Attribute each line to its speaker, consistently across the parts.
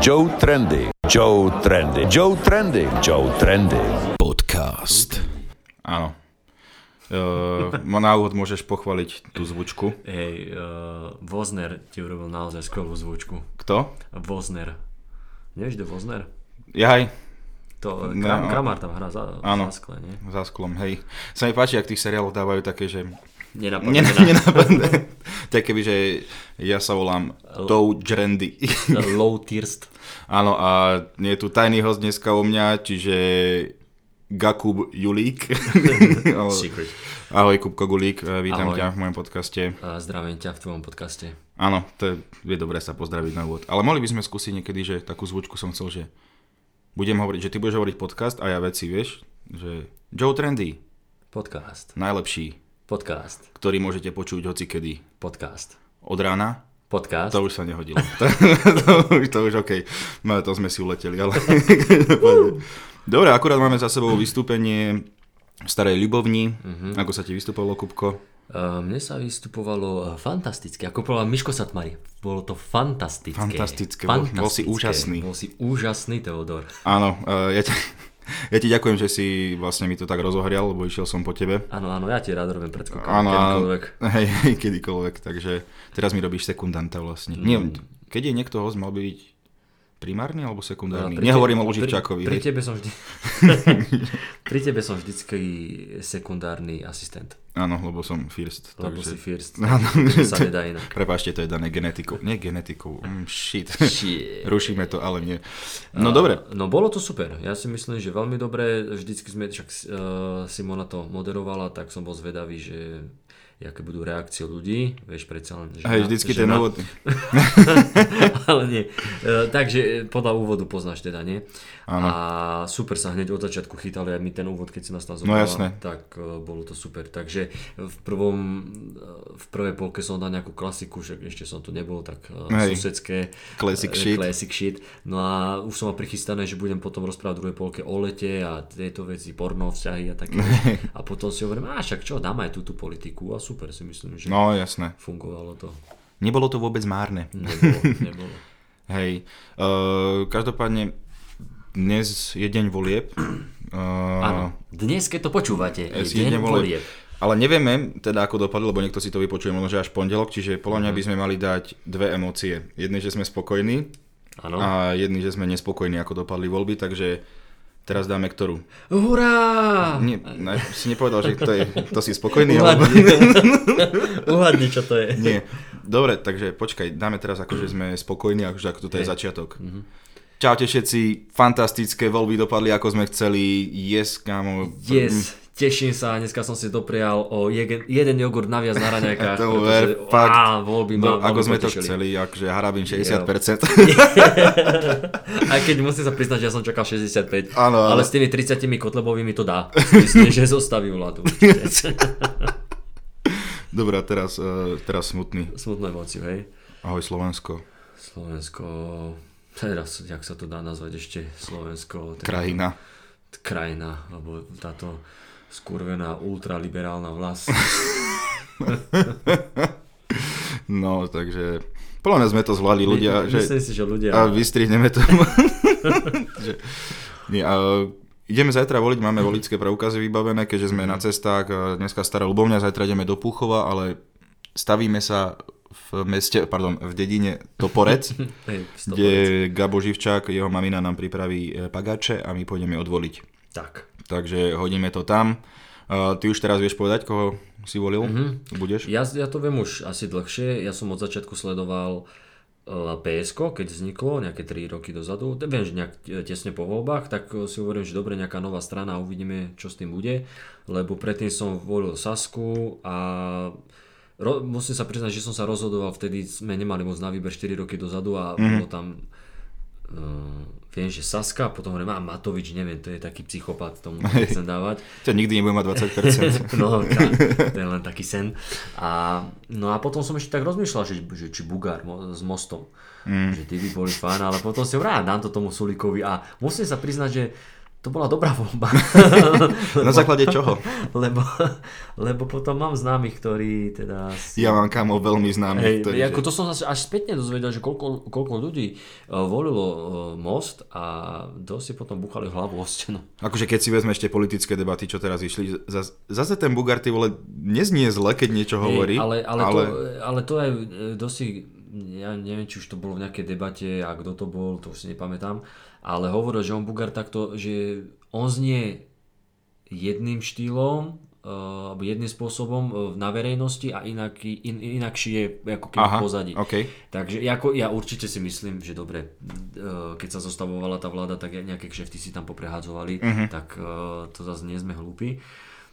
Speaker 1: Joe Trendy. Joe Trendy. Joe Trendy. Joe Trendy.
Speaker 2: Podcast.
Speaker 3: Áno. Uh, na úvod môžeš pochváliť tú zvučku.
Speaker 4: Hej, uh, Vozner ti urobil naozaj skvelú zvučku.
Speaker 3: Kto?
Speaker 4: Vozner. Nevieš, kto Vozner?
Speaker 3: Jaj,
Speaker 4: To,
Speaker 3: No,
Speaker 4: Kram,
Speaker 3: no.
Speaker 4: Kramár tam hrá za,
Speaker 3: Áno.
Speaker 4: za skle, nie?
Speaker 3: za sklom, hej. Sa mi páči, ak tých seriálov dávajú také, že...
Speaker 4: Nenapadne.
Speaker 3: Nenapadne. Tak keby, že ja sa volám Tou Jrendy.
Speaker 4: Low Tirst.
Speaker 3: Áno, a je tu tajný host dneska u mňa, čiže Gakub Julík. Ahoj.
Speaker 4: Secret.
Speaker 3: Ahoj, Kupko Gulík, eh, vítam
Speaker 4: Ahoj.
Speaker 3: ťa v mojom podcaste.
Speaker 4: A zdravím ťa v tvojom podcaste.
Speaker 3: Áno, to je, je dobré sa pozdraviť na úvod. Ale mohli by sme skúsiť niekedy, že takú zvučku som chcel, že budem hovoriť, že ty budeš hovoriť podcast a ja veci, vieš, že Joe Trendy,
Speaker 4: Podcast.
Speaker 3: najlepší,
Speaker 4: Podcast.
Speaker 3: ktorý môžete počuť hocikedy.
Speaker 4: Podcast.
Speaker 3: Od rána?
Speaker 4: Podcast.
Speaker 3: To už sa nehodilo. to, to, už, to už OK. No to sme si uleteli, ale... Dobre, akurát máme za sebou vystúpenie v Starej Ľubovni. Ako sa ti vystupovalo, Kupko?
Speaker 4: Uh, mne sa vystupovalo uh, fantasticky, ako povedal Miško Satmari. Bolo to fantastické.
Speaker 3: Fantastické, bol- bol si úžasný.
Speaker 4: Bol si úžasný, Teodor.
Speaker 3: Áno, eh, ja ti, ja ti ďakujem, že si vlastne mi to tak rozohrial, lebo išiel som po tebe.
Speaker 4: Áno, áno, ja ti rád robím predskokom.
Speaker 3: Áno,
Speaker 4: kedykoľvek.
Speaker 3: hej, hej, kedykoľvek, takže teraz mi robíš sekundanta vlastne. Nie,
Speaker 4: Mm.
Speaker 3: keď je niekto host, mal by byť primárny alebo sekundárny?
Speaker 4: No,
Speaker 3: Nehovorím
Speaker 4: tebe-
Speaker 3: o Luživčákovi.
Speaker 4: Pri, pri, tebe som vždy... pri tebe som vždycky sekundárny asistent.
Speaker 3: Áno, lebo som first.
Speaker 4: Lebo
Speaker 3: takže...
Speaker 4: si first.
Speaker 3: Áno,
Speaker 4: To sa nedá inak.
Speaker 3: Prepáčte, to je dané genetikou. Nie genetikou, mm, shit.
Speaker 4: Shit.
Speaker 3: Rušíme to, ale nie. No dobre,
Speaker 4: No bolo to super. Ja si myslím, že veľmi dobre. Vždycky sme, však uh, Simona to moderovala, tak som bol zvedavý, že aké budú reakcie ľudí. Vieš, predsa len žena,
Speaker 3: hej, vždycky ten úvod.
Speaker 4: Ale nie. E, takže podľa úvodu poznáš teda, nie?
Speaker 3: Áno.
Speaker 4: A super sa hneď od začiatku chytali aj my ten úvod, keď si nás tam
Speaker 3: No jasné.
Speaker 4: tak e, bolo to super. Takže v prvom, e, v prvej polke som dal nejakú klasiku, že ešte som tu nebol, tak e,
Speaker 3: Hej.
Speaker 4: susedské
Speaker 3: Classic
Speaker 4: e,
Speaker 3: shit.
Speaker 4: classic shit. No a už som mal prichystané, že budem potom rozprávať v druhej polke o lete a tieto veci, porno, vzťahy a také. a potom si hovorím, a však čo, dáme aj túto politiku a super si myslím, že
Speaker 3: No jasné.
Speaker 4: fungovalo to.
Speaker 3: Nebolo to vôbec márne.
Speaker 4: Nebolo, nebolo.
Speaker 3: Hej. Uh, každopádne dnes je deň volieb. Uh,
Speaker 4: Áno. Dnes, keď to počúvate, je
Speaker 3: je
Speaker 4: deň volieb.
Speaker 3: Ale nevieme teda ako dopadlo, lebo niekto si to vypočuje možno že až pondelok, čiže podľa mňa by sme mali dať dve emócie. Jedný, že sme spokojní
Speaker 4: Áno.
Speaker 3: a jedný, že sme nespokojní, ako dopadli voľby, takže teraz dáme ktorú.
Speaker 4: Hurá!
Speaker 3: Nie, ne, si nepovedal, že to je, to si spokojný, alebo...
Speaker 4: Uhadni. Uhadni, čo to je.
Speaker 3: Nie. Dobre, takže počkaj, dáme teraz ako, že sme spokojní, akože ako toto je začiatok.
Speaker 4: Mhm.
Speaker 3: Čaute všetci, fantastické voľby dopadli ako sme chceli, yes, kámo.
Speaker 4: Yes, teším sa, dneska som si doprial o jeden, jeden jogurt naviac na raňajkách.
Speaker 3: To ver, fakt.
Speaker 4: á, voľby
Speaker 3: No,
Speaker 4: ma
Speaker 3: ako
Speaker 4: veľmi
Speaker 3: sme to
Speaker 4: potešili.
Speaker 3: chceli, akože harabím 60%.
Speaker 4: Aj keď musím sa priznať, že ja som čakal 65.
Speaker 3: Áno,
Speaker 4: ale...
Speaker 3: ale-
Speaker 4: s tými 30 kotlebovými to dá. Myslím, že zostaví vládu.
Speaker 3: Dobre, a teraz, uh, teraz smutný.
Speaker 4: Smutnú emóciu, hej.
Speaker 3: Ahoj Slovensko,
Speaker 4: Slovensko, teraz, jak sa to dá nazvať ešte, Slovensko, teda-
Speaker 3: krajina.
Speaker 4: krajina, alebo táto skurvená ultraliberálna vlast.
Speaker 3: No, takže podľa mňa sme to zvládli ľudia,
Speaker 4: My-
Speaker 3: že
Speaker 4: Myslím si, že ľudia...
Speaker 3: a vystrihneme to. že, nie, a ideme zajtra voliť, máme voličské preukazy vybavené, keďže sme na cestách, a dneska stará Ľubovňa, zajtra ideme do Púchova, ale stavíme sa v meste, pardon, v dedine Toporec, kde Gabo Živčák, jeho mamina nám pripraví e, pagáče a my pôjdeme odvoliť.
Speaker 4: Tak.
Speaker 3: Takže hodíme to tam. Uh, ty už teraz vieš povedať, koho si volil? Mm-hmm. Budeš?
Speaker 4: Ja, ja to viem už asi dlhšie. Ja som od začiatku sledoval uh, PSK, keď vzniklo, nejaké 3 roky dozadu. Viem, že nejak tesne po voľbách, tak e, si hovorím, že dobre, nejaká nová strana uvidíme, čo s tým bude. Lebo predtým som volil Sasku a ro- musím sa priznať, že som sa rozhodoval, vtedy sme nemali moc na výber 4 roky dozadu a mm-hmm. bolo tam uh, viem, že Saska, potom hovorím, a Matovič, neviem, to je taký psychopat, tomu nechcem dávať.
Speaker 3: To nikdy nebude mať 20%.
Speaker 4: No, tá, to je len taký sen. A, no a potom som ešte tak rozmýšľal, že, že či Bugár mo, s mostom, mm. že tí by boli fajn, ale potom si hovorím, "Á, dám to tomu Sulíkovi a musím sa priznať, že to bola dobrá voľba.
Speaker 3: Na základe čoho?
Speaker 4: lebo, lebo potom mám známych, ktorí teda...
Speaker 3: Ja mám kamo veľmi známy.
Speaker 4: Hej,
Speaker 3: ktorí,
Speaker 4: ako to som sa až spätne dozvedel, že koľko, koľko ľudí uh, volilo uh, most a dosť si potom buchali hlavu o stenu.
Speaker 3: Akože keď si vezme ešte politické debaty, čo teraz išli, zas, zase ten Bugarty vole neznie zle, keď niečo hovorí.
Speaker 4: ale, ale, ale... To, ale to aj dosť ja neviem, či už to bolo v nejakej debate a kto to bol, to už si nepamätám, ale hovoril, že on Bugar takto, že on znie jedným štýlom, uh, alebo jedným spôsobom uh, na verejnosti a inaký, in, inakší je ako keby Aha, pozadí.
Speaker 3: Okay.
Speaker 4: Takže ako, ja určite si myslím, že dobre, uh, keď sa zostavovala tá vláda, tak nejaké kšefty si tam poprehadzovali, uh-huh. tak uh, to zase nie sme hlúpi.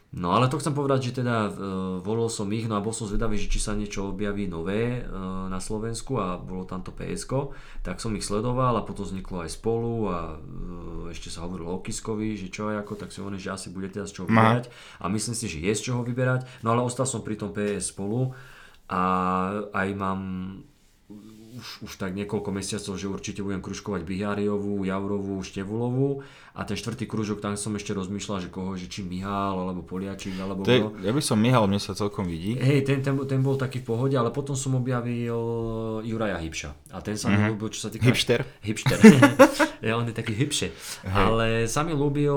Speaker 4: No ale to chcem povedať, že teda uh, volil som ich, no a bol som zvedavý, že či sa niečo objaví nové uh, na Slovensku a bolo tam to PSK, tak som ich sledoval a potom vzniklo aj spolu a uh, ešte sa hovorilo o Kiskovi, že čo aj ako, tak si hovorím, že asi bude teda z čoho vyberať a myslím si, že je z čoho vyberať, no ale ostal som pri tom PS spolu a aj mám už, už tak niekoľko mesiacov, že určite budem kružkovať Biháriovú, Jaurovú, Števulovú a ten štvrtý kružok, tam som ešte rozmýšľal, že koho, že či Mihál, alebo Poliačík, alebo
Speaker 3: to je, Ja by som Mihál, mne sa celkom vidí.
Speaker 4: Hej, ten, ten, ten, bol taký v pohode, ale potom som objavil Juraja Hipša. A ten sa mi uh-huh. ľúbil, čo sa týka...
Speaker 3: Hipster?
Speaker 4: Hipster. ja, on je taký hipše. Ale sa mi ľúbil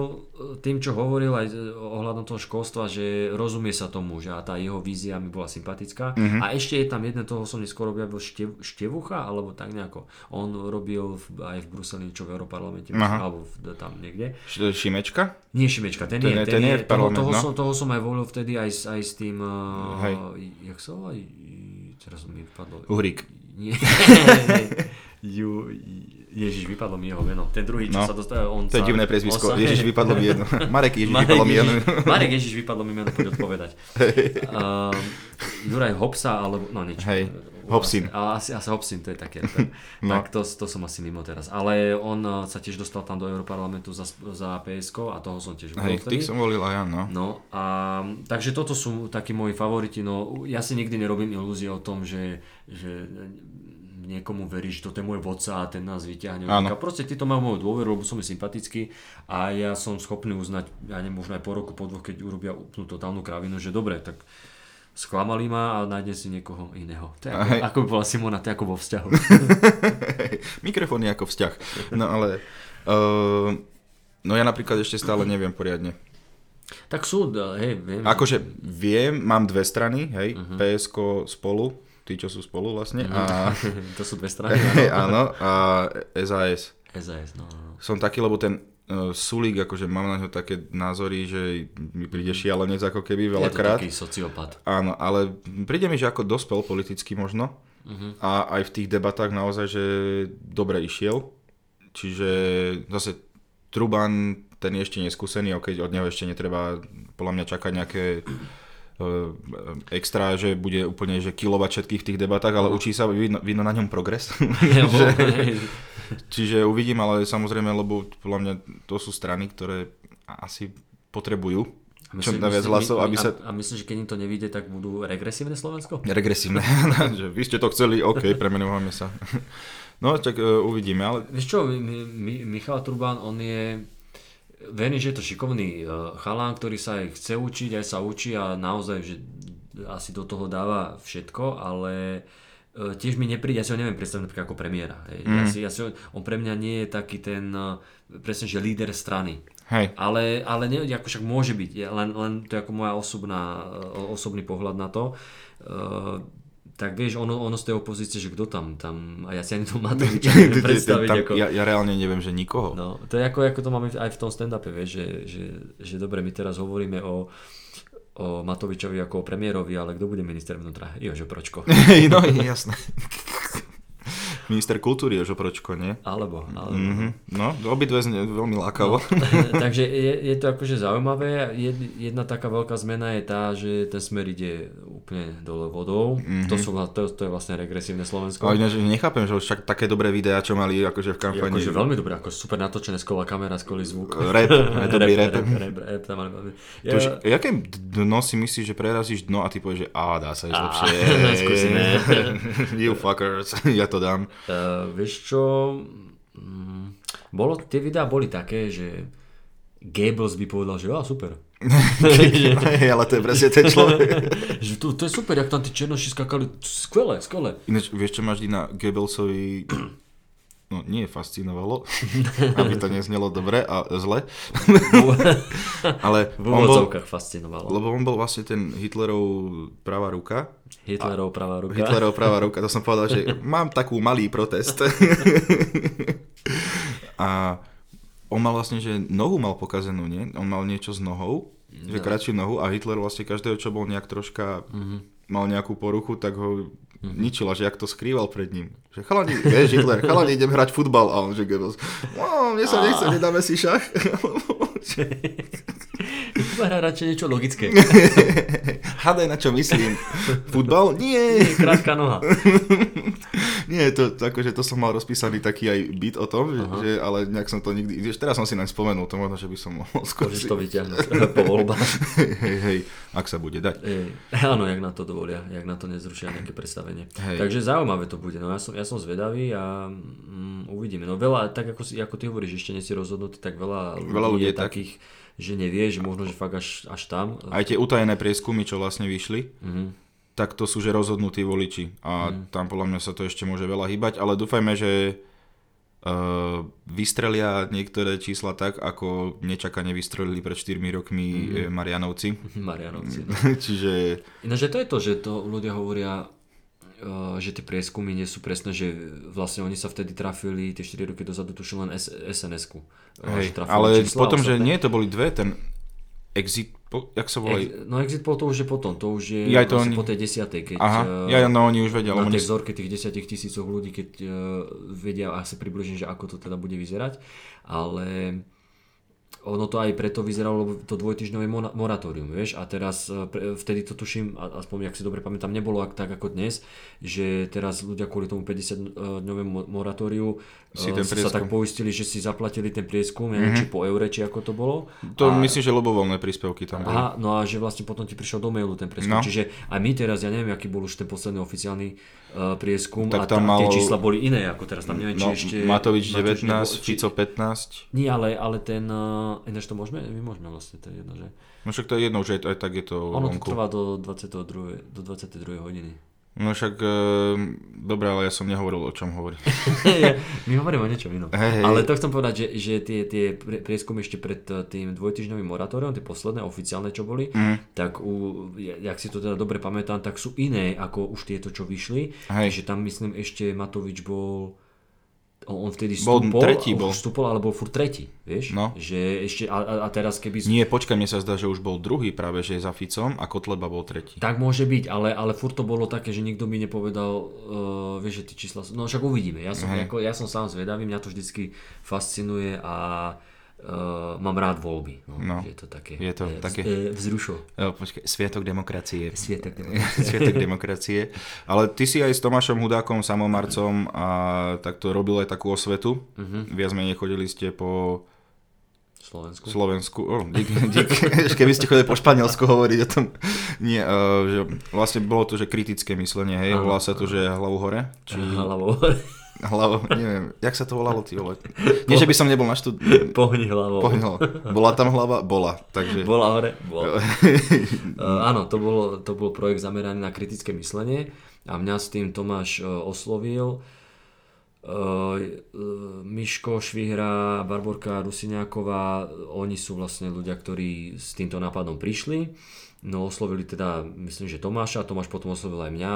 Speaker 4: tým, čo hovoril aj ohľadom toho školstva, že rozumie sa tomu, že a tá jeho vízia mi bola sympatická. Uh-huh. A ešte je tam jedno, toho som neskôr objavil štev, Števucha, alebo tak nejako. On robil v, aj v Bruseli, čo v Europarlamente, alebo v, tam nie niekde.
Speaker 3: Šimečka?
Speaker 4: Nie Šimečka, ten, ten, nie, ten, ten nie, toho, toho, no? som, toho som aj volil vtedy aj, aj s tým, uh, Hej. jak sa volá? Teraz mi vypadlo.
Speaker 3: Uhrík.
Speaker 4: Nie, Ju, Ježiš, vypadlo mi jeho meno. Ten druhý, čo no, sa dostal, on
Speaker 3: To je divné prezvisko. Sa... Ježiš, vypadlo mi jedno. Marek Ježiš, Marek vypadlo mi jedno.
Speaker 4: Marek Ježiš, vypadlo mi meno, poď odpovedať. Uh, Juraj Hopsa, alebo, no nič.
Speaker 3: Hej. Hobson.
Speaker 4: Asi, asi Hobson, to je také. no. Tak to, to som asi mimo teraz. Ale on uh, sa tiež dostal tam do Europarlamentu za, za PSK a toho som tiež
Speaker 3: volil Hej, tých som volil aj ja, no.
Speaker 4: no a, takže toto sú takí moji favoriti. No, ja si nikdy nerobím ilúzie o tom, že, že niekomu veríš, že toto je môj vodca a ten nás vyťahne. A proste ty to majú moju dôveru, lebo som mi sympatický a ja som schopný uznať, ja neviem, možno aj po roku, po dvoch, keď urobia úplnú totálnu kravinu, že dobre, tak sklamali ma a nájde si niekoho iného. To je ako, ako by bola Simona, to je ako vo vzťahu.
Speaker 3: Mikrofón je ako vzťah. No ale, uh, no ja napríklad ešte stále neviem poriadne.
Speaker 4: Tak sú, hej, viem.
Speaker 3: Akože viem, mám dve strany, hej, uh-huh. Mhm. PSK spolu, tí, čo sú spolu vlastne. Uh-huh. A...
Speaker 4: to sú dve strany,
Speaker 3: áno. áno, a SAS.
Speaker 4: SAS, no, no.
Speaker 3: Som taký, lebo ten Sulík, akože mám na ňo také názory, že mi príde šialenec ako keby veľakrát.
Speaker 4: Je to taký sociopat.
Speaker 3: Áno, ale príde mi, že ako dospel politicky možno. Uh-huh. A aj v tých debatách naozaj, že dobre išiel. Čiže zase Truban, ten je ešte neskúsený, ok, od neho ešte netreba podľa mňa čakať nejaké extra, že bude úplne že kilovat všetkých v tých debatách, ale uh-huh. učí sa, vidno, vidno na ňom progres. že, Čiže uvidím, ale samozrejme, lebo podľa mňa to sú strany, ktoré asi potrebujú čo najviac hlasov, aby sa...
Speaker 4: A, a myslím, že keď im to nevíde, tak budú regresívne Slovensko?
Speaker 3: Regresívne, že vy ste to chceli, OK, premenujeme sa. No, tak uh, uvidíme, ale...
Speaker 4: Vieš čo, mi, mi, Michal Turbán, on je... Verím, že je to šikovný uh, chalán, ktorý sa aj chce učiť, aj sa učí a naozaj, že asi do toho dáva všetko, ale E, tiež mi nepríde, ja si ho neviem predstaviť napríklad ako premiéra. Hej. Mm. Ja si, ja si on pre mňa nie je taký ten, e, presne, že líder strany.
Speaker 3: Hej.
Speaker 4: Ale, ale ne, ako však môže byť, len, len to je ako moja osobná, e, osobný pohľad na to. Tak vieš, ono, ono z tej opozície, že kto tam, tam, a ja si ani to Matoviča neviem predstaviť.
Speaker 3: Tam, ako, ja, ja reálne neviem, že nikoho.
Speaker 4: No, to je ako, ako to máme aj v tom stand-upe, vieš, že, že, že dobre, my teraz hovoríme o, o Matovičovi ako o premiérovi, ale kto bude minister vnútra? Jožo Pročko.
Speaker 3: no, jasné. Minister kultúry Jožo Pročko, nie?
Speaker 4: Alebo, alebo.
Speaker 3: Mm-hmm. No, obidve zne veľmi lákavo.
Speaker 4: No, takže je, je to akože zaujímavé. Jed, jedna taká veľká zmena je tá, že ten smer ide úplne dole vodou. Mm-hmm. To, sú, to, to je vlastne regresívne Slovensko.
Speaker 3: Ale nechápem, že už však také dobré videá, čo mali akože v kampani.
Speaker 4: Akože veľmi dobré, ako super natočené, skola kamera, skoli zvuk.
Speaker 3: Rap, dobrý rap.
Speaker 4: rap, rap, rap, tam mali,
Speaker 3: ja... Už, jaké dno si myslíš, že prerazíš dno a ty povieš, že á, dá sa ísť lepšie. you fuckers, ja to dám.
Speaker 4: Uh, vieš čo, mm, bolo, tie videá boli také, že Goebbels by povedal, že á, super.
Speaker 3: Hej, ale to je presne ten človek.
Speaker 4: že to, to je super, jak tam tí černoši skakali, skvelé, skvelé.
Speaker 3: Ináč, vieš čo máš na Goebbelsovi no nie fascinovalo, aby to neznelo dobre a zle. Ale
Speaker 4: V úvodzovkách fascinovalo.
Speaker 3: lebo on bol vlastne ten Hitlerov pravá ruka.
Speaker 4: Hitlerov pravá ruka.
Speaker 3: Hitlerov pravá ruka, to som povedal, že mám takú malý protest. a on mal vlastne, že nohu mal pokazenú, nie? On mal niečo s nohou, že kratšiu nohu a Hitler vlastne každého, čo bol nejak troška, mal nejakú poruchu, tak ho ničila, že jak to skrýval pred ním. Že chalani, vieš, Hitler, chalani, idem hrať futbal. A on, že Goebbels, no, mne sa nechce, nedáme si šach.
Speaker 4: Hrá radšej niečo logické.
Speaker 3: Hádaj, na čo myslím. Futbal? Nie.
Speaker 4: Krátka noha.
Speaker 3: Nie, to, akože to som mal rozpísaný taký aj byt o tom, že, že, ale nejak som to nikdy, vieš, teraz som si naň spomenul, to možno, že by som mohol skôr
Speaker 4: Môžeš to vyťahnuť po voľbách.
Speaker 3: hej, hej, ak sa bude dať.
Speaker 4: Ej, áno, jak na to dovolia, jak na to nezrušia nejaké predstavenie.
Speaker 3: Hej.
Speaker 4: Takže zaujímavé to bude, no ja som, ja som zvedavý a mm, uvidíme. No veľa, tak ako, si, ako ty hovoríš, ešte nie si rozhodnutý, tak veľa,
Speaker 3: Veľa ľudí
Speaker 4: je
Speaker 3: je tak.
Speaker 4: Že nevie, že možno, že fakt až, až tam.
Speaker 3: Aj tie utajené prieskumy, čo vlastne vyšli,
Speaker 4: Mhm.
Speaker 3: tak to sú že rozhodnutí voliči a tam podľa mňa sa to ešte môže veľa hýbať, ale dúfajme, že uh, vystrelia niektoré čísla tak, ako nečakane vystrelili pred 4 rokmi mm Marianovci.
Speaker 4: Marianovci. No.
Speaker 3: Čiže
Speaker 4: Ináč to je to, že to ľudia hovoria, že tie prieskumy nie sú presné, že vlastne oni sa vtedy trafili, tie 4 roky dozadu tušili len SNS-ku.
Speaker 3: Hej, ale
Speaker 4: čísla
Speaker 3: potom, že nie, to boli dve, ten exit, po, jak sa volá?
Speaker 4: Ex- no exit poll to už je potom, to už je
Speaker 3: Jaj, to oni-
Speaker 4: po tej desiatej, keď
Speaker 3: Aha,
Speaker 4: eh,
Speaker 3: ja, no oni už vedia,
Speaker 4: na tej vzorke tých 10 tisícoch ľudí, keď uh, vedia asi približne, že ako to teda bude vyzerať, ale ono to aj preto vyzeralo, lebo to dvojtyžňové moratórium, vieš, a teraz pre, vtedy to tuším, aspoň ak si dobre pamätám, nebolo ak, tak ako dnes, že teraz ľudia kvôli tomu 50-dňovému moratóriu
Speaker 3: Si
Speaker 4: eh,
Speaker 3: ten
Speaker 4: sa
Speaker 3: prieskum.
Speaker 4: tak poistili, že si zaplatili ten prieskum, mm-hmm. či po eure, či ako to bolo.
Speaker 3: to
Speaker 4: a,
Speaker 3: myslím, že ľubovoľné príspevky tam boli.
Speaker 4: Aha, no a že vlastne potom ti prišiel do mailu ten prieskum.
Speaker 3: No.
Speaker 4: Čiže aj my teraz, ja neviem, aký bol už ten posledný oficiálny uh, prieskum
Speaker 3: Tak
Speaker 4: a
Speaker 3: tam
Speaker 4: ta, tie čísla boli iné ako teraz. Tam neviem,
Speaker 3: No,
Speaker 4: či ešte...
Speaker 3: Matovič
Speaker 4: Matovič
Speaker 3: 19,
Speaker 4: nebo- či-
Speaker 3: Fico 15.
Speaker 4: Nie, ale, ale ten... Uh, ináč to môžeme? My môžeme vlastne, to je jedno, že...
Speaker 3: No však to je jedno, že aj tak je to
Speaker 4: Ono to trvá do 22. do 22. hodiny.
Speaker 3: No však, e, dobre, ale ja som nehovoril, o čom hovorím.
Speaker 4: My hovoríme o niečom inom.
Speaker 3: Hej, hej.
Speaker 4: Ale to chcem povedať, že, že tie, tie prieskumy ešte pred eh, tým dvojtyžňovým moratóriom, tie posledné oficiálne, čo boli,
Speaker 3: Mhm.
Speaker 4: tak u, ja- jak si to teda dobre pamätám, tak sú iné ako už tieto, čo vyšli.
Speaker 3: Hej.
Speaker 4: Takže tam myslím ešte Matovič bol on on vtedy
Speaker 3: Bol
Speaker 4: vstúpol,
Speaker 3: tretí bol.
Speaker 4: vstúpol, ale bol furt tretí, vieš?
Speaker 3: No.
Speaker 4: Že ešte, a, a- teraz keby...
Speaker 3: Nie, počkaj, mne sa zdá, že už bol druhý práve, že je za Ficom a Kotleba bol tretí.
Speaker 4: Tak môže byť, ale, ale furt to bolo také, že nikto mi nepovedal, uh, vieš, že tie čísla. No však uvidíme, ja som,
Speaker 3: Hej.
Speaker 4: ako, ja som sám zvedavý, mňa to vždycky fascinuje a uh, mám rád voľby. No,
Speaker 3: No,
Speaker 4: je to také,
Speaker 3: je to
Speaker 4: eh,
Speaker 3: také-
Speaker 4: eh, vzrušo.
Speaker 3: Jo, počkaj, Sviatok demokracie.
Speaker 4: Svietok
Speaker 3: Sviatok demokracie. Ale ty si aj s Tomášom Hudákom, Samomarcom a takto robil aj takú osvetu. Uh-huh. Viac menej chodili ste po
Speaker 4: Slovensku.
Speaker 3: Slovensku. Oh, dík, dík. Keby ste chodili po Španielsku hovoriť o tom. Nie, uh, že vlastne bolo to, že kritické myslenie, hej, volá sa to, že hlavu hore. Či
Speaker 4: Hlavou.
Speaker 3: Hlavu, neviem, jak sa to volalo, ty vole. Nie, že by som nebol na štud...
Speaker 4: Pohni hlavou.
Speaker 3: Pohni hlavu. Bola tam hlava? Bola. Takže...
Speaker 4: Bola hore? Bola. uh, áno, to bol, to bol projekt zameraný na kritické myslenie a mňa s tým Tomáš uh, oslovil. Uh, Miško Švihra, Barborka Rusiňáková, oni sú vlastne ľudia, ktorí s týmto nápadom prišli. No oslovili teda, myslím, že Tomáša, Tomáš potom oslovil aj mňa,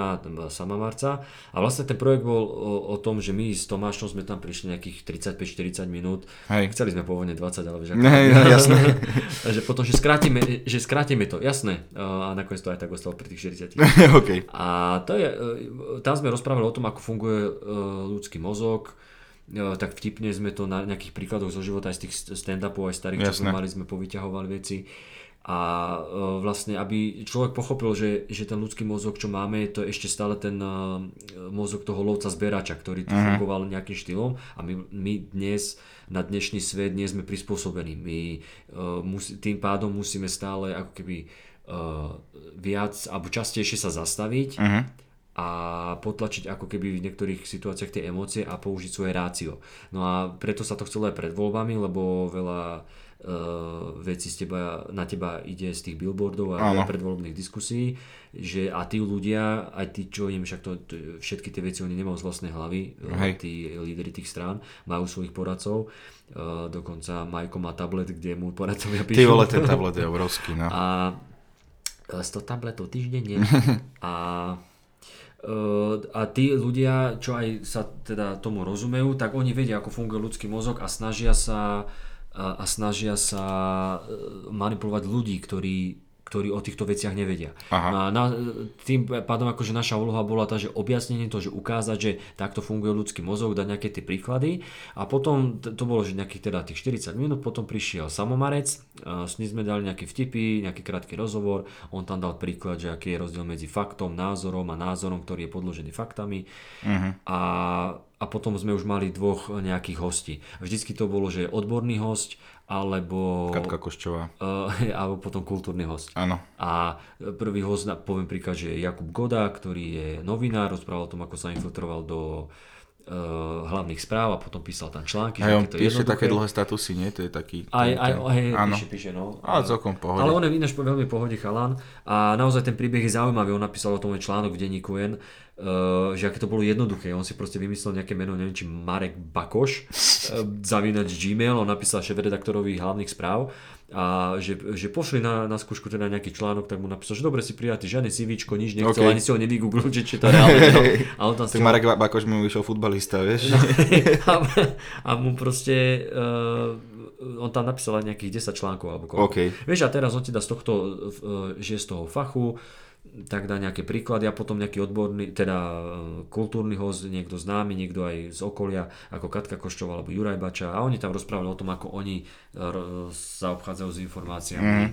Speaker 4: sama Marca. A vlastne ten projekt bol o, o tom, že my s Tomášom sme tam prišli nejakých 35-40 minút.
Speaker 3: Hej.
Speaker 4: Chceli sme pôvodne 20, ale vieš, ako-
Speaker 3: Hej, no, jasné.
Speaker 4: že potom, že skrátime, že skrátime to, jasné. A nakoniec to aj tak ostalo pri tých 40.
Speaker 3: OK.
Speaker 4: A to je, e, tam sme rozprávali o tom, ako funguje e, ľudský mozog, E, tak vtipne sme to na nejakých príkladoch zo života aj z tých stand-upov, aj starých, čo sme mali, sme povyťahovali veci. A e, vlastne, aby človek pochopil, že, že ten ľudský mozog, čo máme, to je ešte stále ten e, mozog toho lovca zberača, ktorý tu fungoval nejakým štýlom a my, my dnes na dnešný svet nie sme prispôsobení. My uh, musí, tým pádom musíme stále ako keby uh, viac alebo častejšie sa zastaviť
Speaker 3: Mhm.
Speaker 4: a potlačiť ako keby v niektorých situáciách tie emócie a použiť svoje rácio. No a preto sa to chcelo aj pred voľbami, lebo veľa uh, vecí z teba, na teba ide z tých billboardov a
Speaker 3: Áno.
Speaker 4: predvoľbných diskusí, že a tí ľudia, aj tí, čo im však to, to, všetky tie veci oni nemajú z vlastnej hlavy, eh,
Speaker 3: Hej.
Speaker 4: tí líderi tých strán, majú svojich poradcov, uh, dokonca Majko má tablet, kde mu poradcovia píšu.
Speaker 3: Ty vole, ten tablet je obrovský, no.
Speaker 4: A e, 100 tabletov týždenne. a, a tí ľudia, čo aj sa teda tomu rozumejú, tak oni vedia, ako funguje ľudský mozog a snažia sa a, a snažia sa e, manipulovať ľudí, ktorí ktorí o týchto veciach nevedia.
Speaker 3: Aha.
Speaker 4: A na, tým pádom akože naša úloha bola tá, že objasnenie to, že ukázať, že takto funguje ľudský mozog, dať nejaké tie príklady a potom to bolo, že nejakých teda tých 40 minút, potom prišiel Samomarec, s ním sme dali nejaké vtipy, nejaký krátky rozhovor, on tam dal príklad, že aký je rozdiel medzi faktom, názorom a názorom, ktorý je podložený faktami a, a potom sme už mali dvoch nejakých hostí. Vždycky to bolo, že odborný host alebo,
Speaker 3: Katka Koščová.
Speaker 4: uh, alebo potom kultúrny host.
Speaker 3: Áno.
Speaker 4: A prvý host, poviem príklad, že je Jakub Goda, ktorý je novinár, rozprával o tom, ako sa infiltroval do uh, hlavných správ a potom písal tam články. Že
Speaker 3: on píše také dlhé statusy, nie? To je taký...
Speaker 4: Aj,
Speaker 3: ten-
Speaker 4: aj,
Speaker 3: ten-
Speaker 4: aj,
Speaker 3: Áno.
Speaker 4: píše, píše, no.
Speaker 3: Ale celkom pohode.
Speaker 4: Ale on je ináč veľmi pohode chalan a naozaj ten príbeh je zaujímavý. On napísal o tom aj článok v denníku N, že aké to bolo jednoduché. On si proste vymyslel nejaké meno, neviem či Marek Bakoš, uh, zavínať Gmail, on napísal šéf-redaktorovi hlavných správ a že, že pošli na, na skúšku teda nejaký článok, tak mu napísal, že dobre si prijatý, žiadne CVčko, nič nechcel,
Speaker 3: OK.
Speaker 4: ani si ho nevygooglil, že či to reálne. No. A on tam
Speaker 3: Tak Marek Ba- Bakoš mu vyšiel futbalista, vieš?
Speaker 4: No. a, a mu proste uh, on tam napísal nejakých 10 článkov alebo koľko.
Speaker 3: OK.
Speaker 4: Vieš a teraz on ti dá z tohto, uh, že z toho fachu, tak dá nejaké príklady a potom nejaký odborný, teda uh, kultúrny host, niekto známy, niekto aj z okolia, ako Katka Koščová alebo Juraj Bača a oni tam rozprávali o tom, ako oni sa obchádzajú s informáciami, mm.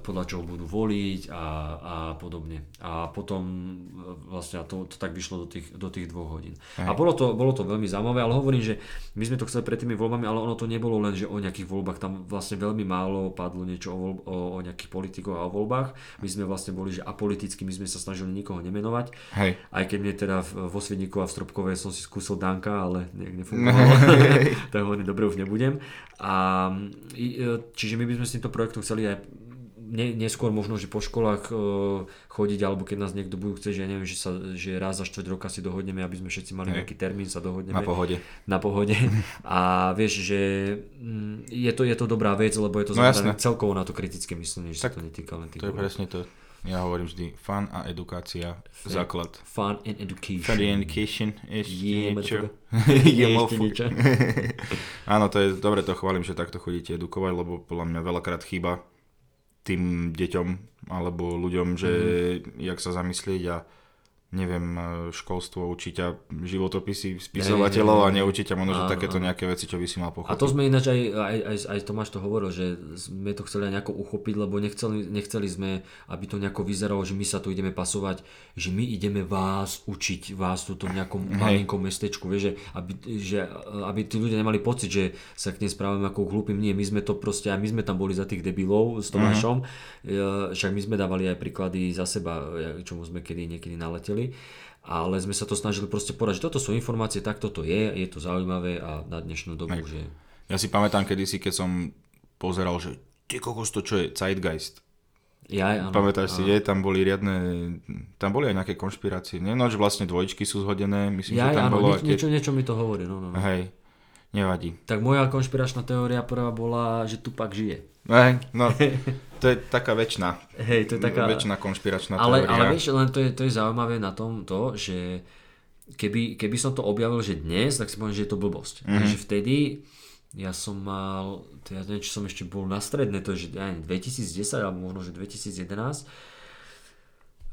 Speaker 4: Podľa čoho budú voliť a, a podobne. A potom uh, vlastne to, to tak vyšlo do tých, do tých dvoch hodín. A bolo to, bolo to veľmi zaujímavé, ale hovorím, že my sme to chceli pred tými voľbami, ale ono to nebolo len, že o nejakých voľbách, tam vlastne veľmi málo padlo niečo o, voľb, o, o nejakých politikoch a o voľbách. My sme vlastne boli, že apoliticky, my sme sa snažili nikoho nemenovať.
Speaker 3: Hej.
Speaker 4: Aj keď mne teda vo Svedníku a v Stropkove som si skúsil Danka, ale nejak nefungovalo. tak hovorím, dobre, už nebudem. A, e, čiže my by sme s týmto projektom chceli aj ne, neskôr možno, že po školách e, chodiť, alebo keď nás niekto budú chcieť, že ja neviem, že, sa, že raz za štvrť roka si dohodneme, aby sme všetci mali
Speaker 3: Hej.
Speaker 4: nejaký termín, sa dohodneme
Speaker 3: Na pohode.
Speaker 4: na pohode. A vieš, že mm, je to, je to dobrá vec, lebo je to
Speaker 3: No
Speaker 4: zamerané celkovo na to kritické myslenie, že sa
Speaker 3: Tak
Speaker 4: to netýka len tých
Speaker 3: To je presne to. Ja hovorím vždy, fun a edukácia, základ.
Speaker 4: Fun and education.
Speaker 3: Fun education, ešte
Speaker 4: Je,
Speaker 3: niečo. Je
Speaker 4: Ešte niečo.
Speaker 3: Áno, to je, dobre to chválim, že takto chodíte edukovať, lebo podľa mňa veľakrát chýba tým deťom alebo ľuďom, že
Speaker 4: Mhm.
Speaker 3: jak sa zamyslieť a neviem, školstvo učí ťa životopisy spisovateľov a neučí ťa možno, že takéto nejaké veci, čo by si mal
Speaker 4: A
Speaker 3: pochopiť.
Speaker 4: to sme ináč aj, aj, aj, aj Tomáš to hovoril, že sme to chceli nejako uchopiť, lebo nechceli, nechceli sme, aby to nejako vyzeralo, že my sa tu ideme pasovať, že my ideme vás učiť, vás tu v nejakom malinkom mestečku, vieš, že aby, že aby tí ľudia nemali pocit, že sa k nim správame ako k hlúpym. Nie, my sme to proste, aj my sme tam boli za tých debilov s Tomášom, uh však my sme dávali aj príklady za seba, čomu sme kedy niekedy naleteli. Ale sme sa to snažili proste povedať, že toto sú informácie, tak toto je, je to zaujímavé a na dnešnú dobu, že
Speaker 3: Ja si pamätám kedysi, keď som pozeral, že ty kokos to čo je, Zeitgeist.
Speaker 4: Ja, áno.
Speaker 3: Pamätáš si,
Speaker 4: áno.
Speaker 3: je, tam boli riadne, tam boli aj nejaké konšpirácie. Nie, no, že vlastne dvojičky sú zhodené, myslím,
Speaker 4: Ja,
Speaker 3: že tam
Speaker 4: áno,
Speaker 3: bolo.
Speaker 4: niečo, niečo mi to hovorí, no, no, no.
Speaker 3: Hej, nevadí.
Speaker 4: Tak moja konšpiračná teória prvá bola, že Tupak žije.
Speaker 3: Hej, no, to je taká väčšina,
Speaker 4: Hej, to je taká...
Speaker 3: väčšina konšpiračná
Speaker 4: Ale,
Speaker 3: teória.
Speaker 4: ale vieš, len to je, to je zaujímavé na tom to, že keby, keby som to objavil, že dnes, tak si poviem, že je to blbosť.
Speaker 3: Mhm.
Speaker 4: Mm-hmm. Takže vtedy ja som mal, to ja neviem, či som ešte bol na stredne, to je že ja neviem, 2010 alebo možno, že 2011.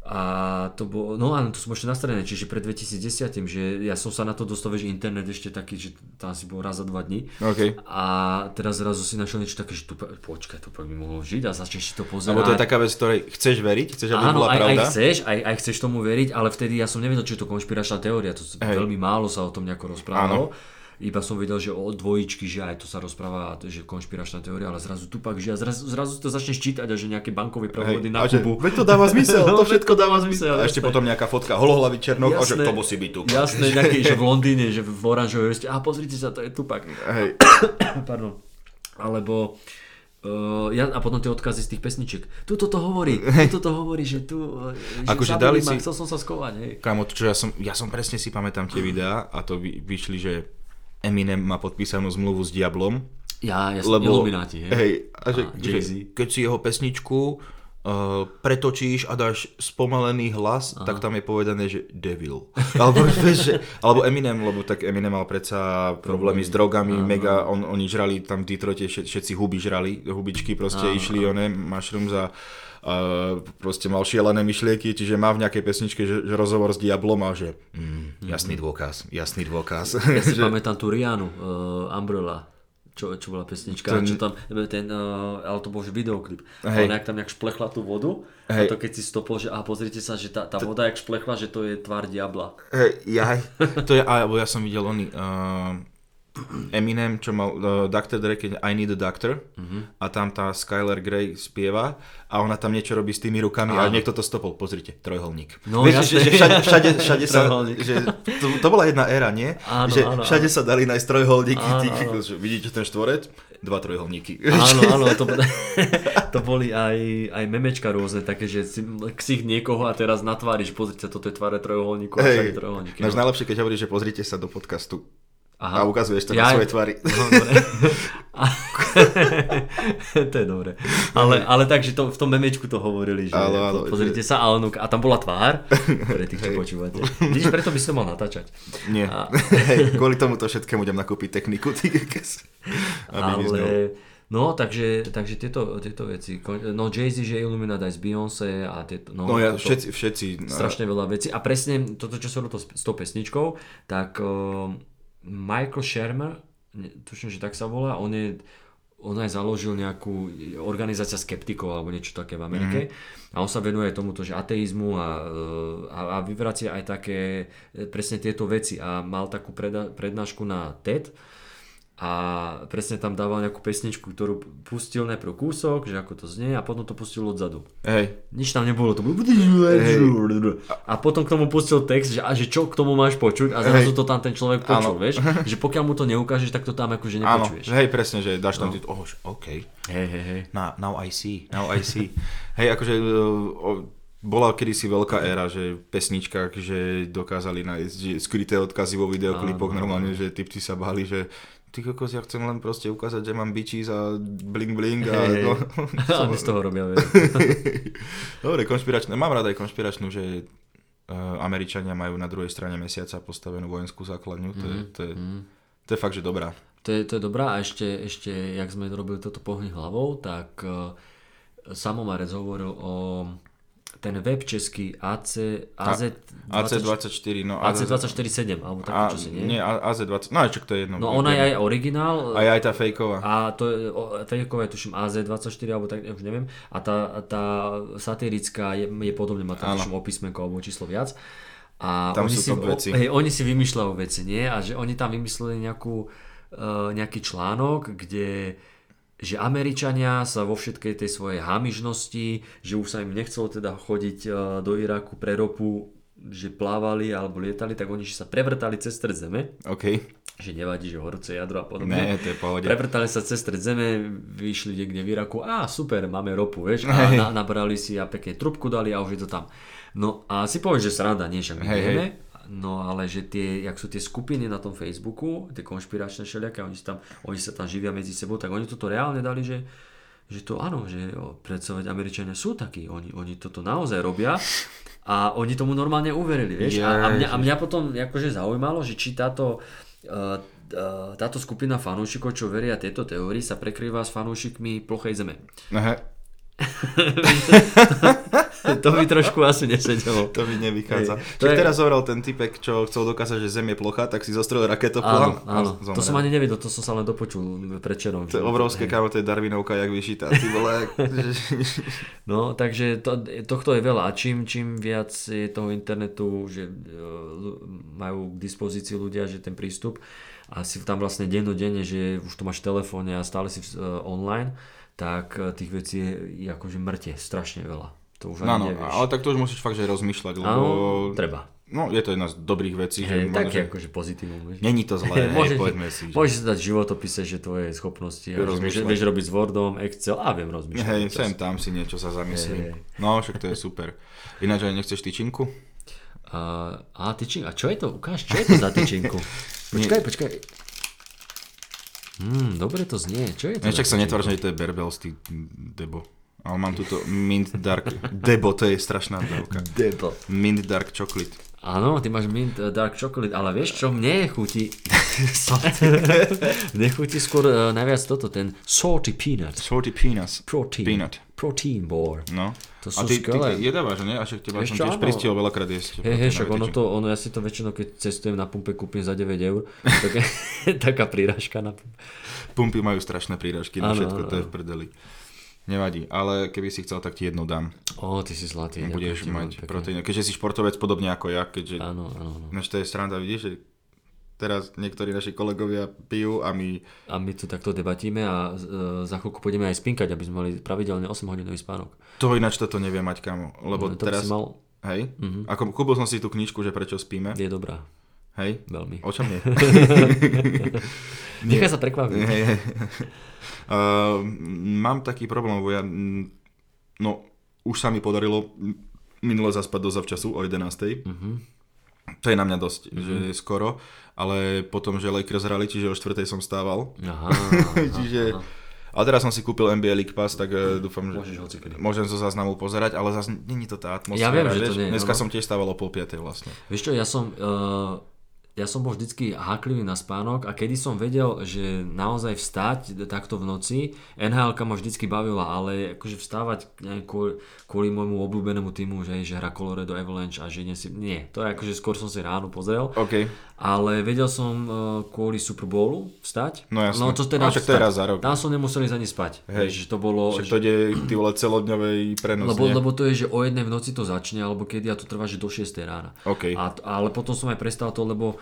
Speaker 4: A to bolo, no áno, to som ešte na stredne, čiže pred 2010, že ja som sa na to dostal, že internet ešte taký, že tam si bol raz za dva dní.
Speaker 3: OK.
Speaker 4: A teraz zrazu si našiel niečo také, že tu, počkaj, tu by mohol žiť a začneš si to pozerať.
Speaker 3: Lebo to je taká vec, ktorej chceš veriť, chceš, aby
Speaker 4: Áno,
Speaker 3: bola
Speaker 4: aj, aj
Speaker 3: pravda.
Speaker 4: chceš, aj, aj chceš tomu veriť, ale vtedy ja som nevedel, či je to konšpiračná teória, to
Speaker 3: Hej.
Speaker 4: veľmi málo sa o tom nejako rozprávalo. Iba som videl, že o dvojičky, že aj to sa rozpráva, že konšpiračná teória, ale zrazu Tupak, že a zrazu, zrazu to začneš čítať a že nejaké bankové prevody na
Speaker 3: že,
Speaker 4: Kubu.
Speaker 3: veď to dáva zmysel, to všetko dáva
Speaker 4: zmysel.
Speaker 3: A ešte potom nejaká fotka holohlavý černok, a že to musí byť tu.
Speaker 4: Jasné, nejaký, že v Londýne, že v oranžovej veste, a pozrite sa, to je Tupak.
Speaker 3: Hej,
Speaker 4: Pardon. Alebo Uh, ja, a potom tie odkazy z tých pesničiek. Tu toto hovorí, tu toto hovorí, že tu, že
Speaker 3: Akože dali
Speaker 4: ma,
Speaker 3: si-
Speaker 4: chcel som sa skovať, hej.
Speaker 3: Kámo, čo ja som, ja som presne si pamätám tie videá a to vy, vyšli, že Eminem má podpísanú zmluvu s Diablom.
Speaker 4: Ja, ja som
Speaker 3: Lebo,
Speaker 4: Illuminati, hej.
Speaker 3: hej a že,
Speaker 4: A
Speaker 3: že keď si jeho pesničku uh, pretočíš a dáš spomalený hlas, Aha. tak tam je povedané, že devil. Alebo, že, alebo Eminem, lebo tak Eminem mal predsa problémy s drogami,
Speaker 4: Áno.
Speaker 3: mega, on, oni žrali tam v Detroite, všet- všetci huby žrali, hubičky proste
Speaker 4: Áno,
Speaker 3: išli, one, mushrooms a proste mal šialené myšlienky, čiže má v nejakej pesničke že, že rozhovor s Diablom a že mm, jasný dôkaz, jasný dôkaz.
Speaker 4: Ja si
Speaker 3: Že-
Speaker 4: pamätám tú Rianu, uh, Umbrella, čo, čo bola pesnička,
Speaker 3: Ten-
Speaker 4: čo tam, ten, uh, ale to bol že videoklip.
Speaker 3: Hej.
Speaker 4: Ona jak tam nejak šplechla tú vodu,
Speaker 3: Hej.
Speaker 4: a to keď si stopol, že a pozrite sa, že tá, tá voda jak šplechla, že to je tvár diabla.
Speaker 3: Hej, jaj. To je, alebo ja som videl oný uh, Eminem, čo mal uh, Dr. Dre, keď I Need a Doctor
Speaker 4: Mhm.
Speaker 3: a tam tá Skylar Grey spieva a ona tam niečo robí s tými rukami a
Speaker 4: Áno.
Speaker 3: niekto to stopol. Pozrite, trojholník.
Speaker 4: No,
Speaker 3: Vieš, že, že všade, všade, všade sa, že to, to bola jedna éra, nie?
Speaker 4: Áno,
Speaker 3: že
Speaker 4: áno,
Speaker 3: všade sa dali nájsť trojholníky.
Speaker 4: Áno,
Speaker 3: Tí,
Speaker 4: áno.
Speaker 3: že vidíte ten štvorec? Dva trojholníky.
Speaker 4: Áno, áno, to, to boli aj, aj memečka rôzne, také, že si ksich niekoho a teraz natváriš, pozrite sa, toto je tváre trojuholníku a všade trojuholníky.
Speaker 3: náš
Speaker 4: no.
Speaker 3: najlepšie, keď hovoríš, že pozrite sa do podcastu
Speaker 4: Aha.
Speaker 3: a ukazuješ to
Speaker 4: Ja-
Speaker 3: na svoje tvary.
Speaker 4: No, dobre. A- to je dobre. Ale, ale takže to, v tom memečku to hovorili, že
Speaker 3: Áno, áno,
Speaker 4: pozrite sa a, a tam bola tvár, pre tých, čo počúvate. Vidíš, preto by to mal natáčať.
Speaker 3: Nie.
Speaker 4: A-
Speaker 3: Hej, kvôli tomuto všetkému idem nakúpiť techniku.
Speaker 4: ale... No, takže, takže tieto, tieto veci. No, Jay-Z, že je Illuminati aj z Beyoncé a tieto... No,
Speaker 3: No ja,
Speaker 4: toto-
Speaker 3: všetci, všetci. no,
Speaker 4: strašne veľa vecí. A presne toto, čo sa to s, s tou pesničkou, tak uh, Michael Shermer, tuším, že tak sa volá, on je on aj založil nejakú organizácia skeptikov alebo niečo také v Amerike. Mm-hmm. a on sa venuje tomuto, že ateizmu a, eh, a, a vyvracia aj také eh, presne tieto veci. A mal takú prednášku na TED a presne tam dával nejakú pesničku, ktorú pustil najprv kúsok, že ako to znie a potom to pustil odzadu.
Speaker 3: Hej,
Speaker 4: Nič tam nebolo, to bolo... A potom k tomu pustil text, že, a že čo k tomu máš počuť a zrazu to tam ten človek počul,
Speaker 3: Áno.
Speaker 4: vieš? Že pokiaľ mu to neukážeš, tak to tam akože
Speaker 3: áno,
Speaker 4: nepočuješ.
Speaker 3: hej, presne, že dáš tam, no. oh, že OK,
Speaker 4: Hej, hej, hej.
Speaker 3: now, now I see, now I see. hej, akože uh, o, bola kedysi veľká éra, že v pesničkách, že dokázali nájsť že skryté odkazy vo videoklipoch,
Speaker 4: Áno,
Speaker 3: normálne, že typci sa báli, že ty kokos, ja chcem len proste ukázať, že mám bičís a bling bling a
Speaker 4: hej.
Speaker 3: no.
Speaker 4: Oni z toho robia.
Speaker 3: Dobre, konšpiračné, mám rada aj konšpiračnú, že uh, Američania majú na druhej strane mesiaca postavenú vojenskú základňu, to, je, to, je, to je fakt, že dobrá.
Speaker 4: To je, to je dobrá a ešte, ešte, jak sme robili toto pohni hlavou, tak uh, Samo Marec hovoril o ten web český AC, AZ,
Speaker 3: AC24, no
Speaker 4: AC247, alebo také
Speaker 3: a,
Speaker 4: čo si, nie?
Speaker 3: nie, A- AZ20, no aj čo to je jedno.
Speaker 4: No ona je aj originál,
Speaker 3: Aj aj tá fejková.
Speaker 4: A to je, o, fejkové tuším AZ24 alebo tak, už neviem. A tá, tá satirická je, je podobne, má tam tuším o písmenko alebo číslo viac. A
Speaker 3: Tam
Speaker 4: oni,
Speaker 3: sú
Speaker 4: si,
Speaker 3: veci.
Speaker 4: Hej, oni si vymýšľajú veci, nie? A že oni tam vymysleli nejakú, uh, nejaký článok, kde že Američania sa vo všetkej tej svojej hamižnosti, že už sa im nechcelo teda chodiť uh, do Iraku pre ropu, že plávali alebo lietali, tak oni že sa prevrtali cez stred zeme,
Speaker 3: OK.
Speaker 4: že nevadí, že horúce jadro a podobne.
Speaker 3: Ne, to je pohode.
Speaker 4: Prevrtali sa cez stred zeme, vyšli niekde v Iraku, a super, máme ropu, vieš, a na, nabrali si a pekne trubku dali a už je to tam. No a si povieš, že sranda, nie, však my
Speaker 3: Hej,
Speaker 4: vieme, no ale že tie, jak sú tie skupiny na tom Facebooku, tie konšpiračné všelijaké, oni, tam, oni sa tam živia medzi sebou, tak oni toto reálne dali, že že to áno, že predsa Američania sú takí, oni, oni toto naozaj robia a oni tomu normálne uverili, vieš. A, a, mňa, a mňa potom akože zaujímalo, že či táto, uh, táto skupina fanúšikov, čo veria tejto teórii, sa prekrýva s fanúšikmi plochej zeme.
Speaker 3: Aha,
Speaker 4: to by trošku asi nesedelo.
Speaker 3: to mi nevychádza.
Speaker 4: Hej, to
Speaker 3: Čiže
Speaker 4: je-
Speaker 3: teraz zobral ten typek, čo chcel dokázať, že Zem je plocha, tak si zostrel
Speaker 4: Áno,
Speaker 3: raketoplán a
Speaker 4: áno.
Speaker 3: zomrel.
Speaker 4: To som ani nevedel, to som sa len dopočul predčerom.
Speaker 3: To je obrovské, kámo, to je Darwinovka, jak vyšitá. Ty vole,
Speaker 4: No, takže to, tohto je veľa. A čím, čím viac je toho internetu, že e, majú k dispozícii ľudia, že ten prístup a si tam vlastne dennodenne, že už to máš v telefóne a stále si uh, online, tak uh, tých vecí je akože mŕte strašne veľa. To už
Speaker 3: No, no,
Speaker 4: nevieš.
Speaker 3: ale tak to už musíš fakt, že rozmýšľať, lebo...
Speaker 4: Áno, treba.
Speaker 3: No, je to jedna z dobrých vecí.
Speaker 4: Hej,
Speaker 3: že
Speaker 4: také
Speaker 3: že
Speaker 4: akože pozitívum.
Speaker 3: Není to zlé, hej,
Speaker 4: Môžeš-
Speaker 3: povedzme si. Že...
Speaker 4: Môžeš si dať životopise, že tvoje schopnosti, a že vieš, vieš robiť s Wordom, Excel a viem rozmýšľať.
Speaker 3: Hej, sem tam si niečo sa
Speaker 4: Hej,
Speaker 3: zamyslím.
Speaker 4: hej.
Speaker 3: No, však to je super. Ináč aj nechceš tyčinku?
Speaker 4: A, a tyčink, a čo je to? Ukáž, čo je to za tyčinku? Počkaj, počkaj. Hmm, dobre to znie. Čo je to?
Speaker 3: Však sa netváš, že to je Berbels, ty debo. Ale mám tuto Mint Dark... Debo, to je strašná dávka.
Speaker 4: Debo.
Speaker 3: Mint Dark Chocolate.
Speaker 4: Áno, ty máš mint eh, dark chocolate, ale vieš čo, mne chutí... mne chutí skôr uh, najviac toto, ten salty peanut.
Speaker 3: Salty peanuts.
Speaker 4: Protein.
Speaker 3: Peanut.
Speaker 4: Protein bar.
Speaker 3: No.
Speaker 4: To
Speaker 3: a
Speaker 4: sú
Speaker 3: ty, ty
Speaker 4: skvelé.
Speaker 3: jedávaš, nie? A však teba som tiež
Speaker 4: áno.
Speaker 3: pristihol veľakrát jesť.
Speaker 4: Hej, hej, však ono to, ono, ja si to väčšinou, keď cestujem na pumpe, kúpim za 9 eur. Tak, taká príražka na pumpe.
Speaker 3: Pumpy majú strašné príražky na všetko, to je v prdeli. Nevadí, ale keby si chcel, tak ti jednu dám.
Speaker 4: Ó, ty si zlatý.
Speaker 3: Budeš
Speaker 4: ďakujem
Speaker 3: mať proteín. Keďže si športovec podobne ako ja, keďže...
Speaker 4: Áno, áno, áno.
Speaker 3: Než to je sranda, vidíš, že teraz niektorí naši kolegovia pijú a my...
Speaker 4: A my tu takto debatíme a e, za chvíľku pôjdeme aj spinkať, aby sme mali pravidelne 8 hodinový spánok.
Speaker 3: To ináč toto nevie mať, kamo. Lebo
Speaker 4: No, to
Speaker 3: teraz...
Speaker 4: mal,
Speaker 3: Hej?
Speaker 4: Mhm.
Speaker 3: Ako kúpil som si tú knižku, že prečo spíme.
Speaker 4: je dobrá,
Speaker 3: Hej?
Speaker 4: veľmi.
Speaker 3: O čom je?
Speaker 4: Nechaj sa prekvapiť.
Speaker 3: Hej, hej. Uh, mám taký problém, lebo ja... mm, No, už sa mi podarilo minule zaspať do zavčasu o 11.
Speaker 4: Mhm.
Speaker 3: To je na mňa dosť, že je skoro, ale potom, že Lakers hrali, čiže o 4. som stával.
Speaker 4: Aha,
Speaker 3: Čiže... A teraz som si kúpil NBA League Pass, tak eh, dúfam, že môžem zo záznamu pozerať, ale zase není to tá atmosféra.
Speaker 4: Ja viem, že to nie
Speaker 3: Dneska
Speaker 4: no.
Speaker 3: som tiež stával o pol piatej vlastne.
Speaker 4: Vieš čo, ja som, uh, ja som bol vždycky háklivý na spánok a kedy som vedel, že naozaj vstať takto v noci, nhl ma vždycky bavila, ale akože vstávať neviem, kvôli, kvôli môjmu obľúbenému týmu, že, že hra Colorado Avalanche a že idem si, nie, to je akože skôr som si ráno pozrel,
Speaker 3: OK,
Speaker 4: ale vedel som uh, kvôli Super Bowlu vstať.
Speaker 3: No jasné.
Speaker 4: No to teda
Speaker 3: Ale však to je raz za rok.
Speaker 4: Tam som nemusel ísť ani spať.
Speaker 3: Hej.
Speaker 4: Že to bolo...
Speaker 3: však to ide ty vole celodňovej prenos,
Speaker 4: Lebo,
Speaker 3: nie?
Speaker 4: lebo to je, že o jednej v noci to začne, alebo kedy a to trvá, že do 6 rána.
Speaker 3: OK.
Speaker 4: A, ale potom som aj prestal to, lebo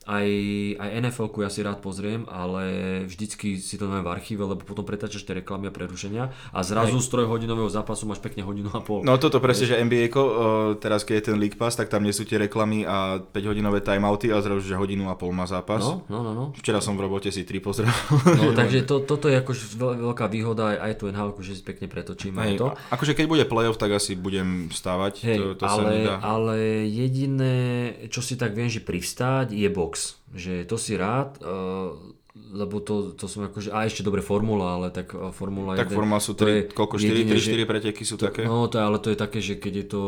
Speaker 4: aj, aj NFL-ku ja si rád pozriem, ale vždycky si to mám v archíve, lebo potom pretáčaš tie reklamy a prerušenia a zrazu z trojhodinového zápasu máš pekne hodinu a pol.
Speaker 3: No toto presne, že NBA, teraz keď je ten League Pass, tak tam nie sú tie reklamy a 5 hodinové timeouty a zrazu, že hodinu a pol má zápas.
Speaker 4: No, no, no. no.
Speaker 3: Včera som v robote si 3 pozrel.
Speaker 4: no takže to, toto je veľ- veľká výhoda aj, aj tu nhl že si pekne pretočíme aj
Speaker 3: Hej,
Speaker 4: to.
Speaker 3: akože keď bude playoff, tak asi budem stávať.
Speaker 4: Hej,
Speaker 3: to, to sa
Speaker 4: ale,
Speaker 3: dá.
Speaker 4: ale jediné, čo si tak viem, že privstať, je box. Že to si rád, uh, lebo to, to som akože, a ešte dobre formula, ale tak uh, formula
Speaker 3: Tak
Speaker 4: 1,
Speaker 3: formula sú
Speaker 4: to
Speaker 3: 3,
Speaker 4: je
Speaker 3: koľko 4,
Speaker 4: jedine,
Speaker 3: 3,
Speaker 4: že-
Speaker 3: 4 preteky sú také?
Speaker 4: No to ale to je také, že keď je to,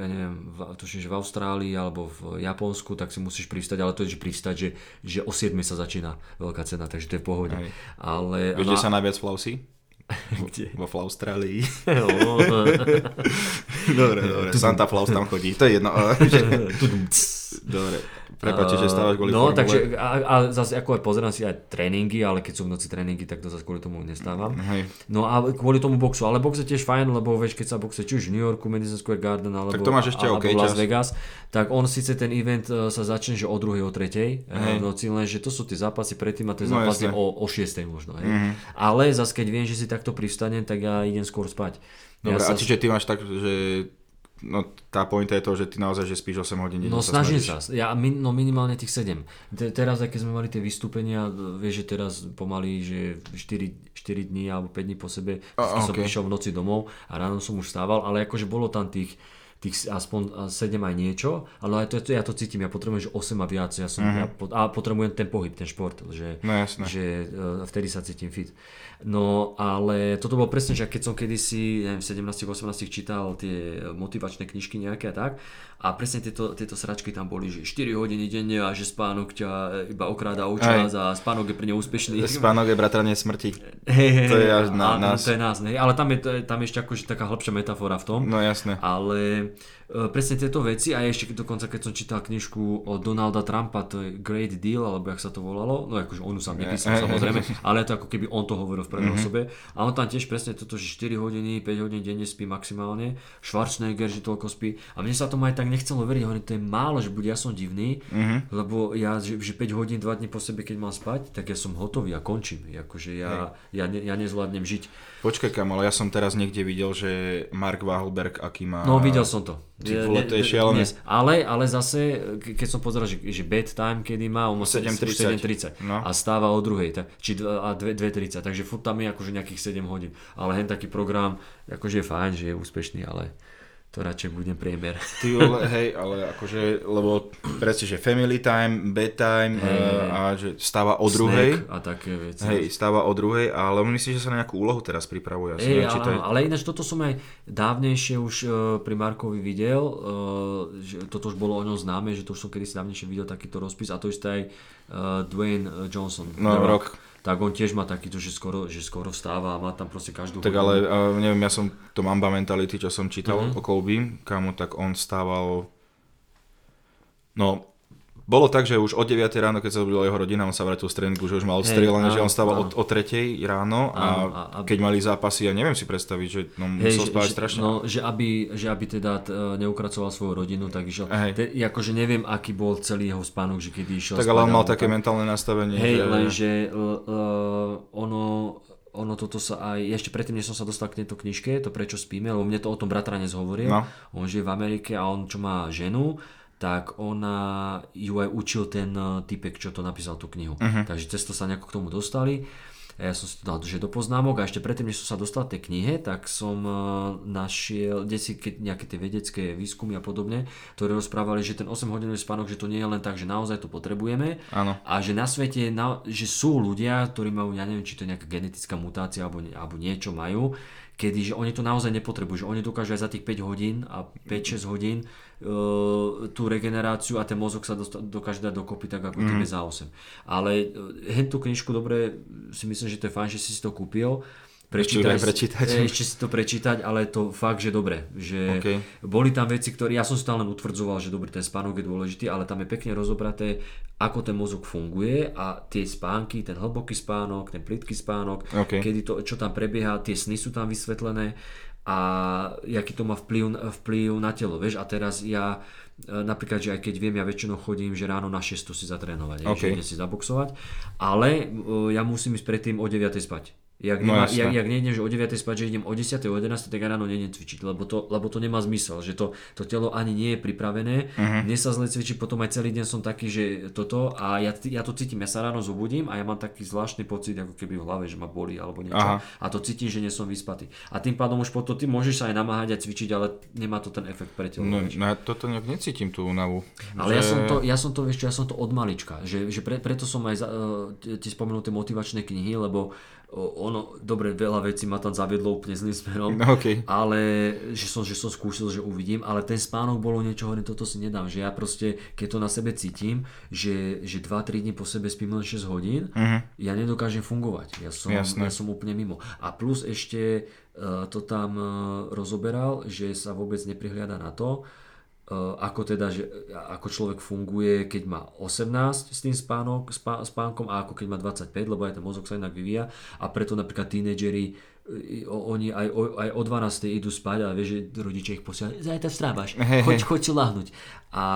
Speaker 4: ja neviem, v, tuším, že v Austrálii alebo v Japonsku, tak si musíš pristať, ale to je, že pristať, že, že o 7 sa začína veľká cena, takže to je v pohode.
Speaker 3: Hej.
Speaker 4: Ale...
Speaker 3: Vieš,
Speaker 4: no
Speaker 3: kde
Speaker 4: a-
Speaker 3: sa najviac flausí?
Speaker 4: Kde?
Speaker 3: Vo Austrálii.
Speaker 4: No,
Speaker 3: dobre, dobre. Santa Claus tam chodí. To je jedno. dobre. Prepačte, že stávaš kvôli
Speaker 4: No,
Speaker 3: formule.
Speaker 4: takže a, a zase ako aj pozerám si aj tréningy, ale keď sú v noci tréningy, tak to zase kvôli tomu nestávam.
Speaker 3: Hej.
Speaker 4: No a kvôli tomu boxu, ale box je tiež fajn, lebo vieš, keď sa boxe či už v New Yorku, Madison Square Garden, alebo,
Speaker 3: Tak to máš ešte
Speaker 4: alebo
Speaker 3: OK
Speaker 4: Las
Speaker 3: čas.
Speaker 4: Vegas, tak on síce ten event e, sa začne, že o 2. o 3.
Speaker 3: Hej.
Speaker 4: v noci, lenže to sú tie zápasy predtým a tie
Speaker 3: No,
Speaker 4: zápasy
Speaker 3: jasné.
Speaker 4: o, o 6. možno. Hej. Ale zase keď viem, že si takto privstanem, tak ja idem skôr spať.
Speaker 3: Dobre,
Speaker 4: ja
Speaker 3: a čiže ty máš tak, že no, tá pointa je to, že ty naozaj že spíš 8 hodín denne
Speaker 4: No snažím sa, ja min, no minimálne tých 7. Te, teraz, keď sme mali tie vystúpenia, vieš, že teraz pomaly, že 4, 4 dní alebo 5 dní po sebe
Speaker 3: A,
Speaker 4: som
Speaker 3: ok.
Speaker 4: prišiel v noci domov a ráno som už stával, ale akože bolo tam tých tých aspoň 7 aj niečo, ale aj to, ja to cítim, ja potrebujem, že 8 a viac, ja som, ja, pot- a potrebujem ten pohyb, ten šport, že,
Speaker 3: No jasné.
Speaker 4: že uh, vtedy sa cítim fit. No ale toto bolo presne, že keď som kedysi, neviem, v 17-18 čítal tie motivačné knižky nejaké a tak a presne tieto, tieto sračky tam boli, že 4 hodiny denne a že spánok ťa iba okráda o čas a spánok je pre ne úspešný.
Speaker 3: Spánok je bratranie smrti.
Speaker 4: Hej,
Speaker 3: To je až na
Speaker 4: áno,
Speaker 3: nás.
Speaker 4: To je nás, hej, ale tam je, tam je ešte akože taká hĺbšia metafora v tom.
Speaker 3: No jasné.
Speaker 4: Ale e, presne tieto veci a ešte dokonca keď som čítal knižku od Donalda Trumpa, to je Great Deal, alebo jak sa to volalo, no akože on ju sám nepísal samozrejme, ale to ako keby on to hovoril v prvej
Speaker 3: Mhm.
Speaker 4: osobe a on tam tiež presne toto, že 4 hodiny, 5 hodín denne spí maximálne, Schwarzenegger, že toľko spí a mne sa tomu aj tak nechcelo veriť, hovorím, to je málo, že buď ja som divný,
Speaker 3: Mhm.
Speaker 4: lebo ja, že, že 5 hodín, 2 dní po sebe, keď mám spať, tak ja som hotový a končím, akože ja, ja, ne, ja nezvládnem žiť.
Speaker 3: Počkaj kam, ale ja som teraz niekde videl, že Mark Wahlberg, aký má...
Speaker 4: No videl som to.
Speaker 3: Ty vole, to je šialené.
Speaker 4: Ale, ale zase, ke- keď som pozeral, že, že bedtime, kedy má, on má
Speaker 3: 7:30.
Speaker 4: 7.30
Speaker 3: No.
Speaker 4: a stáva o druhej, tak, či dva- a 2.30, takže furt tam je akože nejakých 7 hodín. Ale hen taký program, akože je fajn, že je úspešný, ale to radšej budem priemer.
Speaker 3: Ty hej, ale akože, lebo presne, že family time, bedtime
Speaker 4: Hej,
Speaker 3: eh,
Speaker 4: hej.
Speaker 3: a že stáva o druhej.
Speaker 4: Snack a také veci.
Speaker 3: Hej, stáva o druhej, ale on myslí, že sa na nejakú úlohu teraz pripravuje. Neviem, či to je...
Speaker 4: ale, ináč toto som aj dávnejšie už uh, pri Markovi videl, uh, že toto už bolo o ňom známe, že to už som kedysi dávnejšie videl takýto rozpis a to isté aj uh, Dwayne Johnson.
Speaker 3: No,
Speaker 4: The
Speaker 3: Rock.
Speaker 4: Tak on tiež má takýto, že skoro, že skoro vstáva a má tam proste každú
Speaker 3: Tak ale uh, neviem, ja som to Mamba Mentality, čo som čítal mm-hmm. o Colby, kamo, tak on stával... No, bolo tak, že už od 9 ráno, keď sa zobudila jeho rodina, on sa vrátil z tréningu, že už mal odstrelené, že on stával
Speaker 4: áno.
Speaker 3: o, o 3 ráno a,
Speaker 4: Áno, a-
Speaker 3: keď mali zápasy, ja neviem si predstaviť, že no,
Speaker 4: Hej,
Speaker 3: musel spávať strašne.
Speaker 4: no, že, aby, že aby teda t, neukracoval svoju rodinu, tak išiel.
Speaker 3: Hej.
Speaker 4: Te, akože neviem, aký bol celý jeho spánok, že kedy išiel
Speaker 3: tak ale on mal také
Speaker 4: tak.
Speaker 3: mentálne nastavenie,
Speaker 4: Hej,
Speaker 3: že...
Speaker 4: lenže l- l- ono, ono toto sa aj, ešte predtým, než som sa dostal k tejto knižke, to prečo spíme, lebo mne to o tom bratranec hovoril,
Speaker 3: No.
Speaker 4: on žije v Amerike a on čo má ženu, tak ona ju aj učil ten eh, typek, čo to napísal tú knihu. Uh-huh. Takže cez to sa nejako k tomu dostali. Ja som si to dal že do poznámok a ešte predtým, než som sa dostal k tej knihe, tak som eh, našiel desi nejaké tie vedecké výskumy a podobne, ktoré rozprávali, že ten 8 hodinový spánok, že to nie je len tak, že naozaj to potrebujeme
Speaker 3: Áno.
Speaker 4: a že na svete, na, že sú ľudia, ktorí majú, ja neviem, či to je nejaká genetická mutácia alebo, alebo niečo majú, kedy že oni to naozaj nepotrebujú, že oni dokážu aj za tých 5 hodín a 5-6 hodín uh, tú regeneráciu a ten mozog sa dosta- dokáže dať dokopy tak ako mm. tebe za 8. Ale uh, hen tú knižku dobre, si myslím, že to je fajn, že si si to kúpil.
Speaker 3: Ešte ju aj prečítať.
Speaker 4: Eh, Ešte si to prečítať, ale to fakt, že dobre. Že
Speaker 3: OK.
Speaker 4: boli tam veci, ktoré, ja som len utvrdzoval, že dobrý, ten spánok je dôležitý, ale tam je pekne rozobraté, ako ten mozog funguje a tie spánky, ten hlboký spánok, ten plitký spánok,
Speaker 3: OK.
Speaker 4: kedy to, čo tam prebieha, tie sny sú tam vysvetlené a aký to má vplyv, vplyv na telo, vieš, a teraz ja e, napríklad, že aj keď viem, ja väčšinou chodím, že ráno na 6 si zatrénovať,
Speaker 3: OK.
Speaker 4: že idem si zaboxovať, ale e, ja musím ísť predtým o 9 spať. Jak,
Speaker 3: No
Speaker 4: nemá,
Speaker 3: jasné.
Speaker 4: jak, jak nejdem, že o 9 spať, že idem o 10, o 11, tak ja ráno nejdem cvičiť, lebo to, lebo to nemá zmysel, že to, to telo ani nie je pripravené. Uh-huh. Mne sa zle cvičí, potom aj celý deň som taký, že toto a ja, ja to cítim, ja sa ráno zobudím a ja mám taký zvláštny pocit, ako keby v hlave, že ma bolí alebo niečo.
Speaker 3: Aha.
Speaker 4: A to cítim, že nie som vyspatý. A tým pádom už potom ty môžeš sa aj namáhať a cvičiť, ale nemá to ten efekt pre telo.
Speaker 3: No,
Speaker 4: vieš.
Speaker 3: no ja toto nejak necítim tú únavu.
Speaker 4: Ale ja
Speaker 3: Že-
Speaker 4: som to, ja som to, ešte, ja som to od malička, že, že pre, preto som aj za, uh, ti spomenul tie motivačné knihy, lebo ono, dobre, veľa vecí ma tam zaviedlo úplne zlým smerom,
Speaker 3: No, okej.
Speaker 4: ale že som, že som skúsil, že uvidím, ale ten spánok bolo niečo, hovorím, toto si nedám, že ja proste, keď to na sebe cítim, že, že 2-3 dní po sebe spím len 6 hodín, uh-huh. ja nedokážem fungovať, ja som.
Speaker 3: Jasné.
Speaker 4: ja som úplne mimo. A plus ešte uh, to tam uh, rozoberal, že sa vôbec neprihliada na to, ako teda, že ako človek funguje, keď má 18 s tým spánok, spá, spánkom a ako keď má 25, lebo aj ten mozog sa inak vyvíja. A preto napríklad tínedžeri oni aj o, aj o 12 idú spať a vieš, že rodičia ich posielajú, zajtra vstrávaš, choď, choď si lahnúť. A,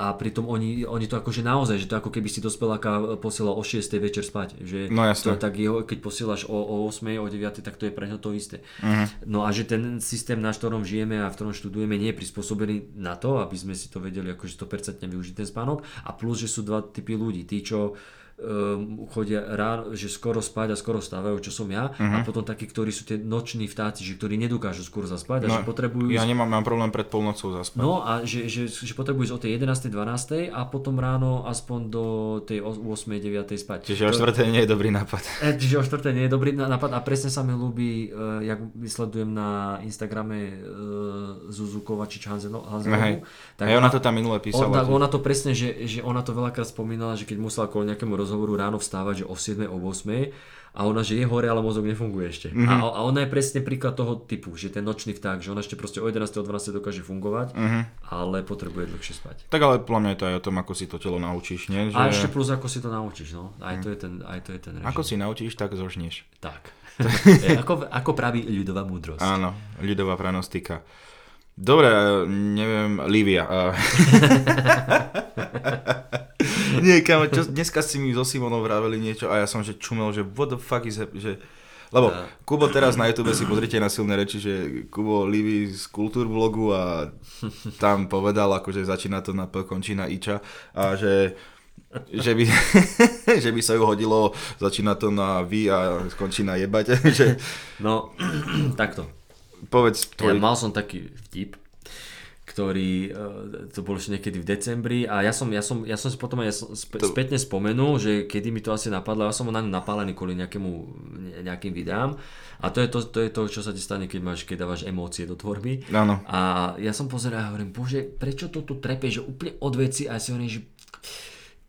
Speaker 4: a pritom oni, oni to akože naozaj, že to ako keby si dospeláka posielal o 6 večer spať. Že
Speaker 3: No jasné.
Speaker 4: to, tak jeho, keď posielaš o, o 8, o 9, tak to je pre ňo to isté.
Speaker 3: Mhm.
Speaker 4: No a že ten systém, na ktorom žijeme a v ktorom študujeme, nie je prispôsobený na to, aby sme si to vedeli akože 100% využiť ten spánok. A plus, že sú dva typy ľudí. Tí, čo um, chodia ráno, že skoro spať a skoro stávajú, čo som ja,
Speaker 3: Mhm.
Speaker 4: a potom takí, ktorí sú tie noční vtáci, že ktorí nedokážu skôr zaspať a
Speaker 3: No,
Speaker 4: že potrebujú
Speaker 3: Ja nemám, mám problém pred polnocou zaspať.
Speaker 4: No a že, že, že potrebujú ísť o tej 11. 12. a potom ráno aspoň do tej 8. 9. spať.
Speaker 3: Čiže o
Speaker 4: To-
Speaker 3: štvrté nie je dobrý nápad.
Speaker 4: E, Čiže o štvrté nie je dobrý nápad a presne sa mi ľúbi, uh, jak sledujem na Instagrame uh, Zuzu Kovačič Hanzeno-
Speaker 3: Hej.
Speaker 4: Hanzelovú.
Speaker 3: Aj ona to tam minule písala.
Speaker 4: ona, ona to presne, že, že ona to veľakrát spomínala, že keď musela kvôli nejakému rozhovoru ráno vstávať, že o 7, o 8 a ona, že je hore, ale mozog nefunguje ešte.
Speaker 3: Mhm.
Speaker 4: Mm-hmm. A, a ona je presne príklad toho typu, že ten nočný vták, že ona ešte proste o 11. o 12. dokáže fungovať,
Speaker 3: Mhm.
Speaker 4: ale potrebuje dlhšie spať.
Speaker 3: Tak ale podľa mňa je to aj o tom, ako si to telo naučíš, nie? Že...
Speaker 4: A ešte plus ako si to naučíš, no. Aj to je ten, aj to je ten režim.
Speaker 3: Ako si naučíš, tak zožnieš.
Speaker 4: Tak. ako, ako praví ľudová múdrosť.
Speaker 3: Áno, ľudová pranostika. Dobre, neviem, Lívia. a- Nie, kámo, čo, dneska si mi so Simonou vraveli niečo a ja som že čumel, že what the fuck is hap- že lebo Kubo teraz na YouTube si pozrite na silné reči, že Kubo Livy z kultúr blogu a tam povedal, akože začína to na P, končí na Iča a že že by, že by sa ju hodilo, začína to na vy a skončí na jebať, že
Speaker 4: No, takto.
Speaker 3: Povedz
Speaker 4: Ja
Speaker 3: tvoj...
Speaker 4: mal som taký vtip, ktorý, e, to bolo ešte niekedy v decembri a ja som, ja som, ja som si potom aj sp- spätne spomenul, že kedy mi to asi napadlo, ja som bol na napálený kvôli nejakému, ne- nejakým videám a to je to, to je to, čo sa ti stane, keď, máš, keď dávaš emócie do tvorby.
Speaker 3: Áno.
Speaker 4: A ja som pozeral a hovorím, bože, prečo to tu trepe, že úplne od veci a ja si hovorím, že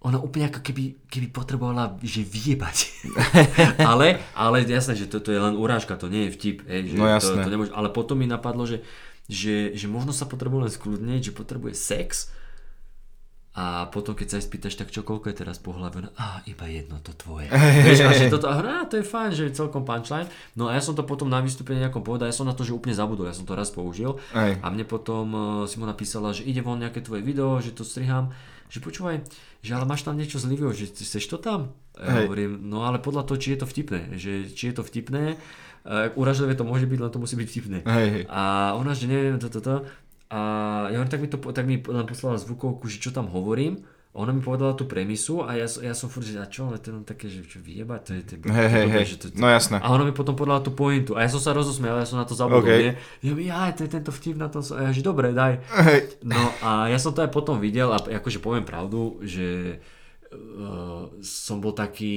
Speaker 4: ona úplne ako keby, keby potrebovala, že vyjebať. ale, ale jasné, že toto je len urážka, to nie je vtip. Hej, že
Speaker 3: No
Speaker 4: to,
Speaker 3: jasné.
Speaker 4: to nemôže, ale potom mi napadlo, že, že, že možno sa potrebuje len skľudniť, že potrebuje sex a potom keď sa aj spýtaš, tak čo, koľko je teraz pohľave? No, á, iba jedno, to tvoje. Vieš, a že toto, a to je fajn, že je celkom punchline. No a ja som to potom na vystúpení nejakom povedal, ja som na to, že úplne zabudol, ja som to raz použil.
Speaker 3: Hej.
Speaker 4: A mne potom uh, Simona písala, že ide von nejaké tvoje video, že to striham, že počúvaj, že ale máš tam niečo z Liviou, že chceš to tam? Ja
Speaker 3: Hej.
Speaker 4: hovorím, no ale podľa toho, či je to vtipné, že či je to vtipné, uh, uražlivé to môže byť, len to musí byť vtipné.
Speaker 3: Hej.
Speaker 4: A ona, že neviem, to, to, to. A ja hovorím, tak mi, to, tak mi len poslala zvukovku, že čo tam hovorím. Ona mi povedala tú premisu a ja, ja som furt, že a čo, ale to je také, že čo vyjebať, to je, to je, že to,
Speaker 3: No jasné.
Speaker 4: a ona mi potom podala tú pointu a ja som sa rozosmial, ja som na to zabudol,
Speaker 3: OK.
Speaker 4: nie? Ja mi, aj, to je tento vtip na to, a ja, že dobre, daj.
Speaker 3: Hej.
Speaker 4: No a ja som to aj potom videl a akože poviem pravdu, že uh, som bol taký,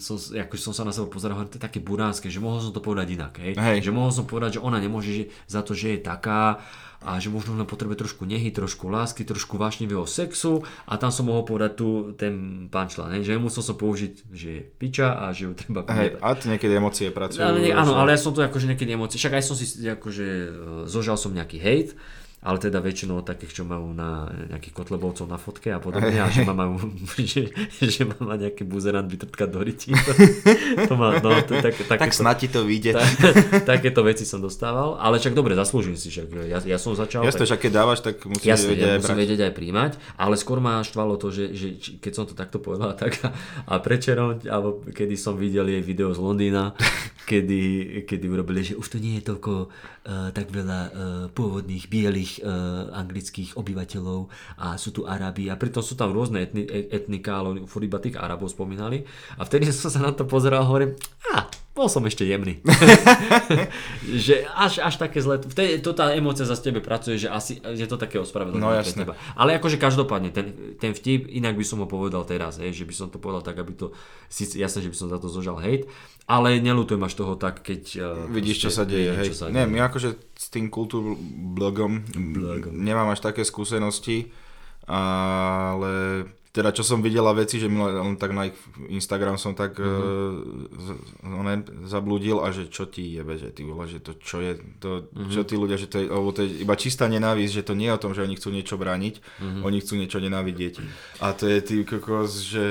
Speaker 4: som, akože som sa na seba pozeral, hovorím, to je také buránske, že mohol som to povedať inak, hej?
Speaker 3: Hej.
Speaker 4: Že mohol som povedať, že ona nemôže že, za to, že je taká a že možno len potrebuje trošku nehy, trošku lásky, trošku vášnivého sexu. A tam som mohol povedať tu ten punchline, že musel som použiť, že je piča a že ju treba
Speaker 3: Hej, a to niekedy emócie pracujú.
Speaker 4: Ale, áno, ale ja som to akože niekedy emócie, však aj som si akože e, zožal som nejaký hate, ale teda väčšinou takých, čo majú na nejakých kotlebovcov na fotke a podobne, a že ma majú, že, že ma má nejaký buzerant vytrtkať do rytí. To, to má, no, to, tak,
Speaker 3: Tak
Speaker 4: takéto,
Speaker 3: snad ti to vyjde.
Speaker 4: ta, takéto veci som dostával, ale však dobre, zaslúžim si, však ja, ja som začal.
Speaker 3: Jasné,
Speaker 4: tak,
Speaker 3: že keď dávaš, tak musíš
Speaker 4: Jasne,
Speaker 3: vedieť
Speaker 4: ja
Speaker 3: aj
Speaker 4: musím vedieť aj príjmať, ale skôr ma štvalo to, že, že keď som to takto povedal, tak a, a prečerom, alebo kedy som videl jej video z Londýna, kedy, kedy urobili, že už to nie je toľko uh, tak veľa uh, pôvodných bielých uh, anglických obyvateľov a sú tu Arabi a pritom sú tam rôzne etni, e- etnika, ale furt iba tých Arabov spomínali a vtedy som sa na to pozeral a hovorím, a bol som ešte jemný. že až, až také zle, vtedy to tá emócia za tebe pracuje, že asi že to také ospravedlenie
Speaker 3: No,
Speaker 4: pre
Speaker 3: jasné.
Speaker 4: teba. Ale akože každopádne, ten, ten vtip, inak by som ho povedal teraz, hej, že by som to povedal tak, aby to, síce že by som za to zožal hate, ale nelutujem až toho tak, keď... uh,
Speaker 3: Vidíš, čo
Speaker 4: proste
Speaker 3: sa deje, hej.
Speaker 4: čo sa deje.
Speaker 3: my akože s tým kultúr blogom, nemám až také skúsenosti, ale teda čo som videla veci, že len tak na ich Instagram som tak mm-hmm. uh, zablúdil a že čo ti jebe, že ty vole, že to čo je, to, mm-hmm. čo tí ľudia, že to je, lebo to je iba čistá nenávisť, že to nie je o tom, že oni chcú niečo brániť, mm-hmm. oni chcú niečo nenávidieť. A to je ty kokos, že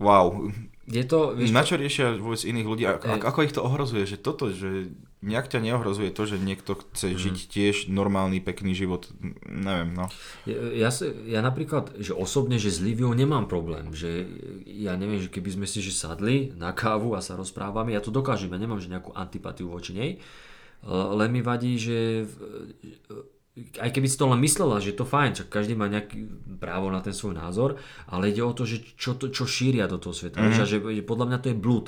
Speaker 3: wow,
Speaker 4: Je to, vieš,
Speaker 3: na čo riešia vôbec iných ľudí? Ako,
Speaker 4: Ej.
Speaker 3: ako, ich to ohrozuje? Že toto, že nejak ťa neohrozuje to, že niekto chce
Speaker 4: Mhm.
Speaker 3: žiť tiež normálny, pekný život. Neviem, no.
Speaker 4: Ja, ja, ja napríklad, že osobne, že s Liviou nemám problém, že ja neviem, že keby sme si že sadli na kávu a sa rozprávame, ja to dokážem, ja nemám že nejakú antipatiu voči nej, len mi vadí, že aj keby si to len myslela, že to fajn, čak každý má nejaký právo na ten svoj názor, ale ide o to, že čo, to, čo šíria do toho sveta. Mm-hmm. Že, že podľa mňa to je blúd.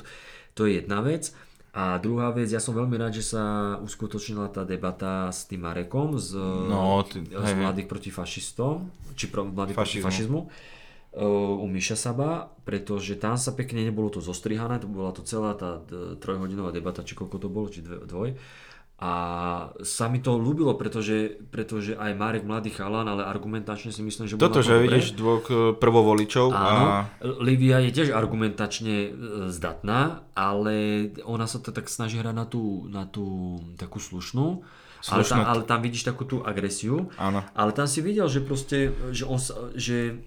Speaker 4: To je jedna vec. A druhá vec, ja som veľmi rád, že sa uskutočnila tá debata s tým Marekom z,
Speaker 3: No, ty-
Speaker 4: z
Speaker 3: hej,
Speaker 4: mladých proti fašistom, či pro, mladých proti
Speaker 3: Fašizmu.
Speaker 4: uh, u Miša Saba, pretože tam sa pekne nebolo to zostrihané, to bola to celá tá d- trojhodinová debata, či koľko to bolo, či dve, dvoj. A sa mi to ľúbilo, pretože, pretože aj Marek mladý chalan, ale argumentačne si myslím, že
Speaker 3: Toto, že
Speaker 4: dobre.
Speaker 3: vidíš dvoch e, prvovoličov
Speaker 4: Áno,
Speaker 3: a
Speaker 4: Livia je tiež argumentačne e, zdatná, ale ona sa to tak snaží hrať na tú, na tú takú slušnú. Ale tam, ale tam vidíš takú tú agresiu.
Speaker 3: Áno.
Speaker 4: Ale tam si videl, že proste, že, on, že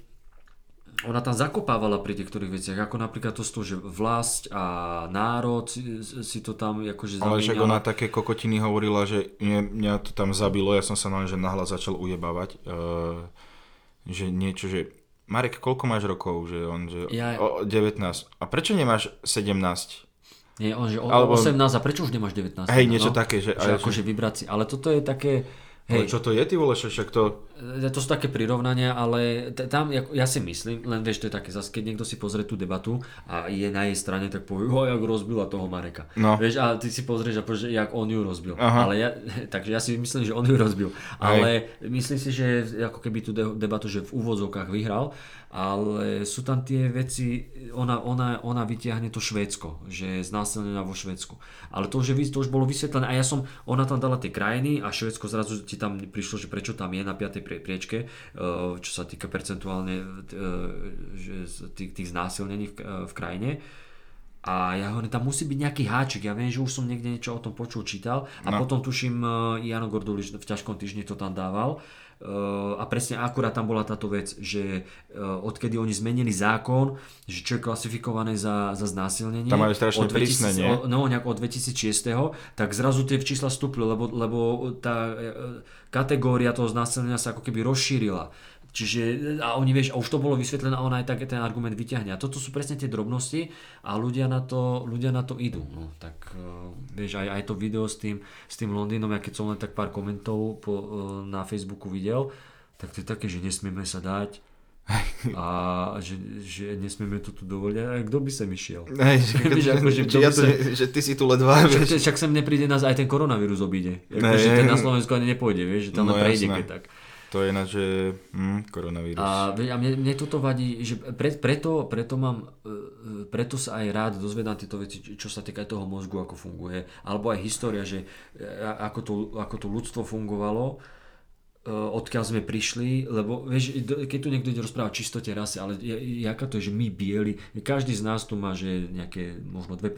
Speaker 4: ona tam zakopávala pri niektorých veciach, ako napríklad to z toho, že vlast a národ si, to tam akože
Speaker 3: ale však ona také kokotiny hovorila, že mne, mňa to tam zabilo, ja som sa na že nahlas začal ujebávať, e, že niečo, že Marek, koľko máš rokov? Že on, že
Speaker 4: Ja-
Speaker 3: o, 19. A prečo nemáš 17?
Speaker 4: Nie, on, že o,
Speaker 3: Alebo-
Speaker 4: 18 a prečo už nemáš 19?
Speaker 3: Hej, niečo také, že-
Speaker 4: že
Speaker 3: ale
Speaker 4: akože vybrať si. Ale toto je také...
Speaker 3: Ale
Speaker 4: Hej,
Speaker 3: čo to je, ty vole, však to...
Speaker 4: E, To sú také prirovnania, ale t- tam, ako- ja si myslím, len vieš, to je také, zase keď niekto si pozrie tú debatu a je na jej strane, tak povie, ho, jak rozbila toho Mareka.
Speaker 3: No.
Speaker 4: Vieš, a ty si pozrieš a povieš, že jak on ju rozbil.
Speaker 3: Aha.
Speaker 4: Ale ja, takže ja si myslím, že on ju rozbil. Ale myslím si, že ako keby tú de- debatu, že v úvodzovkách vyhral, ale sú tam tie veci, ona, ona, ona vytiahne to Švédsko, že je znásilnená vo Švédsku. Ale to vys- to už bolo vysvetlené a ja som, ona tam dala tie krajiny a Švédsko zrazu ti tam prišlo, že prečo tam je na 5. prie- priečke, eh, čo sa týka percentuálne z tých, tých znásilnení v, eh, v krajine. A ja hovorím, tam musí byť nejaký háčik. Ja viem, že už som niekde niečo o tom počul, čítal. A
Speaker 3: No.
Speaker 4: potom tuším, Jano Gordulič v ťažkom týždni to tam dával. Eh, a presne akurát tam bola táto vec, že eh, odkedy oni zmenili zákon, že čo je klasifikované za, za znásilnenie.
Speaker 3: Tam majú strašne
Speaker 4: od
Speaker 3: prísne, nie?
Speaker 4: No, nejak od 2006, tak zrazu tie čísla stúpli, lebo, lebo tá eh, kategória toho znásilnenia sa ako keby rozšírila. Čiže, a oni vieš, a už to bolo vysvetlené a ona aj tak ten argument vyťahne. A toto sú presne tie drobnosti a ľudia na to, ľudia na to idú. No, tak uh, vieš, aj, aj to video s tým, s tým Londýnom, ja keď som len tak pár komentov po, uh, na Facebooku videl, tak to je také, že nesmieme sa dať a že, že nesmieme to tu dovoliť. A kto by sem išiel?
Speaker 3: Hej, že,
Speaker 4: Vieš, ako, že
Speaker 3: že, ja to, ne- že ty si tu ledva,
Speaker 4: Však, však sem nepríde nás aj ten koronavírus obíde.
Speaker 3: Ne.
Speaker 4: Akože ten na Slovensku ani nepôjde, vieš, že tam
Speaker 3: No
Speaker 4: prejde, keď tak.
Speaker 3: To je na, že hm, koronavírus.
Speaker 4: A, a mne, mne toto vadí, že pre, preto, preto, mám, e, e, preto sa aj rád dozvedám tieto veci, čo sa týka toho mozgu, ako funguje, alebo aj história, že e, ako to, ako to ľudstvo fungovalo, odkiaľ sme prišli, lebo vieš, keď tu niekto ide rozprávať čistote rasy, ale jaká to je, že my bieli, každý z nás tu má, že nejaké možno 2%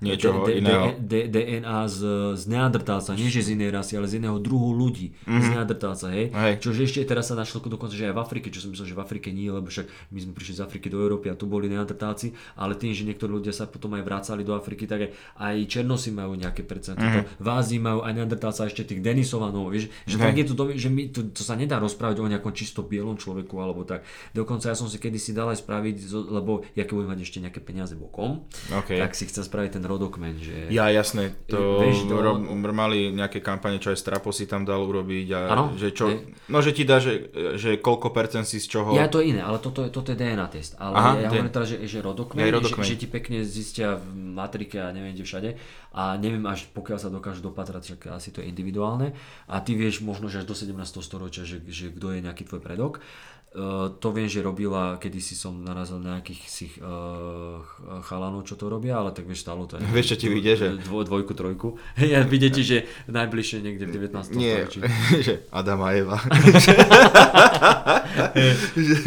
Speaker 3: Niečoho
Speaker 4: D-
Speaker 3: iného.
Speaker 4: D- DNA z, z neandertálca, nie že z inej rasy, ale z iného druhu ľudí, mm-hmm. z neandertálca, hej?
Speaker 3: Hej.
Speaker 4: Čože ešte teraz sa našlo dokonca, že aj v Afrike, čo som myslel, že v Afrike nie, lebo však my sme prišli z Afriky do Európy a tu boli neandertálci, ale tým, že niektorí ľudia sa potom aj vracali do Afriky, tak aj, aj Černosy majú nejaké percento, mm-hmm. v Ázii majú aj neandertálca ešte tých Denisovanov, vieš, že
Speaker 3: Hej.
Speaker 4: tak je to, že my, to, to sa nedá rozprávať o nejakom čisto bielom človeku alebo tak. Dokonca ja som si kedysi dal aj spraviť, lebo ja keď budem mať ešte nejaké peniaze bokom,
Speaker 3: OK.
Speaker 4: tak si chcem spraviť ten rodokmen, že...
Speaker 3: Ja, jasné, to,
Speaker 4: Vieš, to-
Speaker 3: ro- mali nejaké kampane, čo aj Strapo si tam dal urobiť a
Speaker 4: Áno,
Speaker 3: že čo, no že ti dá, že, že koľko percent si z čoho,
Speaker 4: Ja to je iné, ale toto je, toto je DNA test. Ale
Speaker 3: Aha,
Speaker 4: ja
Speaker 3: D-
Speaker 4: hovorím teda, že, že rodokmen,
Speaker 3: Hej,
Speaker 4: že,
Speaker 3: rodokmeň.
Speaker 4: že, ti pekne zistia v matrike a neviem kde všade. A neviem až pokiaľ sa dokážu dopatrať, však asi to je individuálne. A ty vieš možno, že až do 17. storočia, že, že kto je nejaký tvoj predok. Uh, to viem, že robila, kedy si som narazil na nejakých si uh, chalanov, čo to robia, ale tak vieš, stalo to.
Speaker 3: Vieš, čo ti vyjde, že-
Speaker 4: Dvoj, dvojku, trojku. Ja vidie ti, že najbližšie niekde v 19.
Speaker 3: nie,
Speaker 4: storočí.
Speaker 3: že Adam a Eva.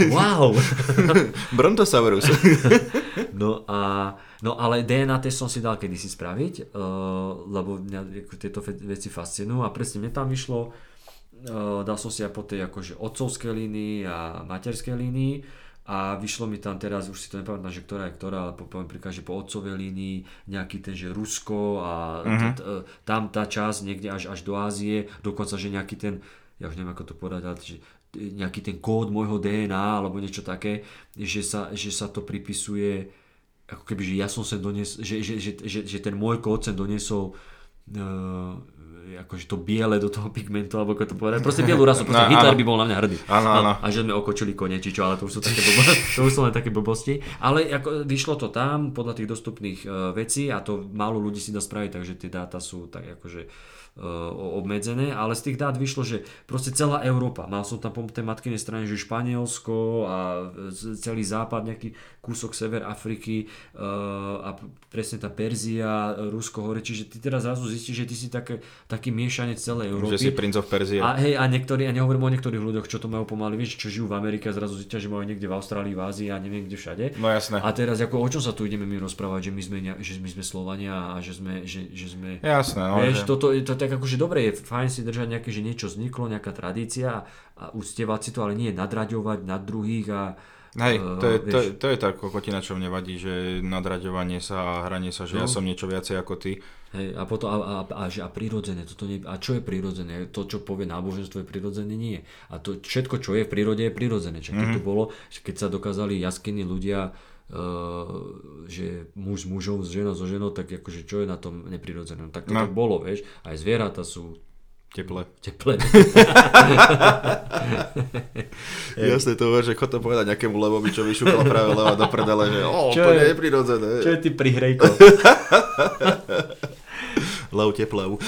Speaker 4: Wow!
Speaker 3: Brontosaurus.
Speaker 4: No a no ale DNA test som si dal kedysi spraviť, uh, lebo mňa tieto veci fascinujú a presne mne tam uh, dal som si aj po tej akože otcovskej línii a materskej línii a vyšlo mi tam teraz, už si to nepamätám, že ktorá je ktorá, ale po- poviem príklad, že po otcovej línii nejaký ten, že Rusko a t- t- tam tá časť niekde až, až do Ázie, dokonca, že nejaký ten, ja už neviem ako to povedať, ale že nejaký ten kód môjho DNA alebo niečo také, že sa, že sa to pripisuje ako keby, že ja som sem doniesol, že, že, že, že, že ten môj kód sem doniesol uh, akože to biele do toho pigmentu, alebo ako to povedať. Proste bielú rasu, proste
Speaker 3: No,
Speaker 4: Hitler
Speaker 3: áno.
Speaker 4: by bol na mňa hrdý.
Speaker 3: Áno,
Speaker 4: No,
Speaker 3: áno.
Speaker 4: A že sme okočili kone, či čo, ale to už sú také, blbo, to už sú len také blbosti. Ale ako vyšlo to tam podľa tých dostupných uh, vecí a to málo ľudí si dá spraviť, takže tie dáta sú tak akože obmedzené, ale z tých dát vyšlo, že proste celá Európa, mal som tam po tej matkinej strane, že Španielsko a z- celý západ, nejaký kúsok sever Afriky uh, a presne tá Perzia, Rusko hore, čiže ty teraz zrazu zistíš, že ty si také, taký miešanec celej Európy.
Speaker 3: Že si Prince of Persia.
Speaker 4: A hej, a niektorí, a nehovorím o niektorých ľuďoch, čo to majú pomaly, vieš, čo žijú v Amerike a zrazu zistia, že majú niekde v Austrálii, v Ázii a neviem kde všade.
Speaker 3: No jasné.
Speaker 4: A teraz ako o čom sa tu ideme my rozprávať, že my sme, že my sme Slovania a že sme, že, že sme
Speaker 3: Jasné, no,
Speaker 4: vieš,
Speaker 3: že-
Speaker 4: toto je to tak akože dobre, je fajn si držať nejaké, že niečo vzniklo, nejaká tradícia a uctievať si to, ale nie nadraďovať nad druhých a
Speaker 3: Hej,
Speaker 4: eh,
Speaker 3: to je, to, je- to je tá kokotina, čo mne vadí, že nadraďovanie sa a hranie sa, že ja
Speaker 4: No.
Speaker 3: som niečo viacej ako ty.
Speaker 4: Hej, a potom a, a, a, a prirodzené, toto nie, a čo je prirodzené? To, čo povie náboženstvo je prirodzené, nie. A to všetko, čo je v prírode, je prirodzené. Čiže keď
Speaker 3: Mhm.
Speaker 4: to bolo, že keď sa dokázali jaskyny ľudia, že muž s mužom, žena so ženou, tak akože čo je na tom neprirodzené? Tak to
Speaker 3: No.
Speaker 4: tak bolo, vieš. Aj zvieratá sú
Speaker 3: Teple.
Speaker 4: teplé.
Speaker 3: Jasne, to že chod to povedať nejakému levovi, čo vyšúkal práve leva do prdele, že o,
Speaker 4: Čo
Speaker 3: to
Speaker 4: je?
Speaker 3: nie je prirodzené.
Speaker 4: čo je ty prihrejko?
Speaker 3: Lev teplev.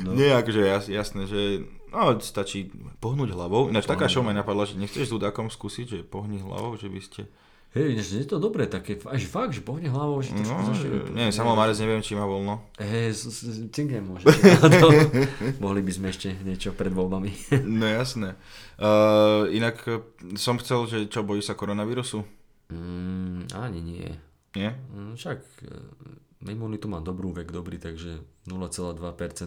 Speaker 4: No.
Speaker 3: Nie, akože jas, jasné, že no, stačí pohnúť hlavou. Ináč taká show ma napadla, že nechceš s ľudákom skúsiť, že pohni hlavou, že by ste...
Speaker 4: Hej, ináč je to dobré, také, až fakt, že pohne hlavou, že trošku
Speaker 3: No,
Speaker 4: zašli-
Speaker 3: že, neviem, Samuel Marec neviem, či má voľno.
Speaker 4: Hej, cinknem môže. To, mohli by sme ešte niečo pred voľbami.
Speaker 3: No jasné. Uh, inak eh, som chcel, že čo, bojí sa koronavírusu?
Speaker 4: Mm, ani nie.
Speaker 3: Nie?
Speaker 4: Mm, Však e, imunitu má dobrú vek dobrý, takže 0,2%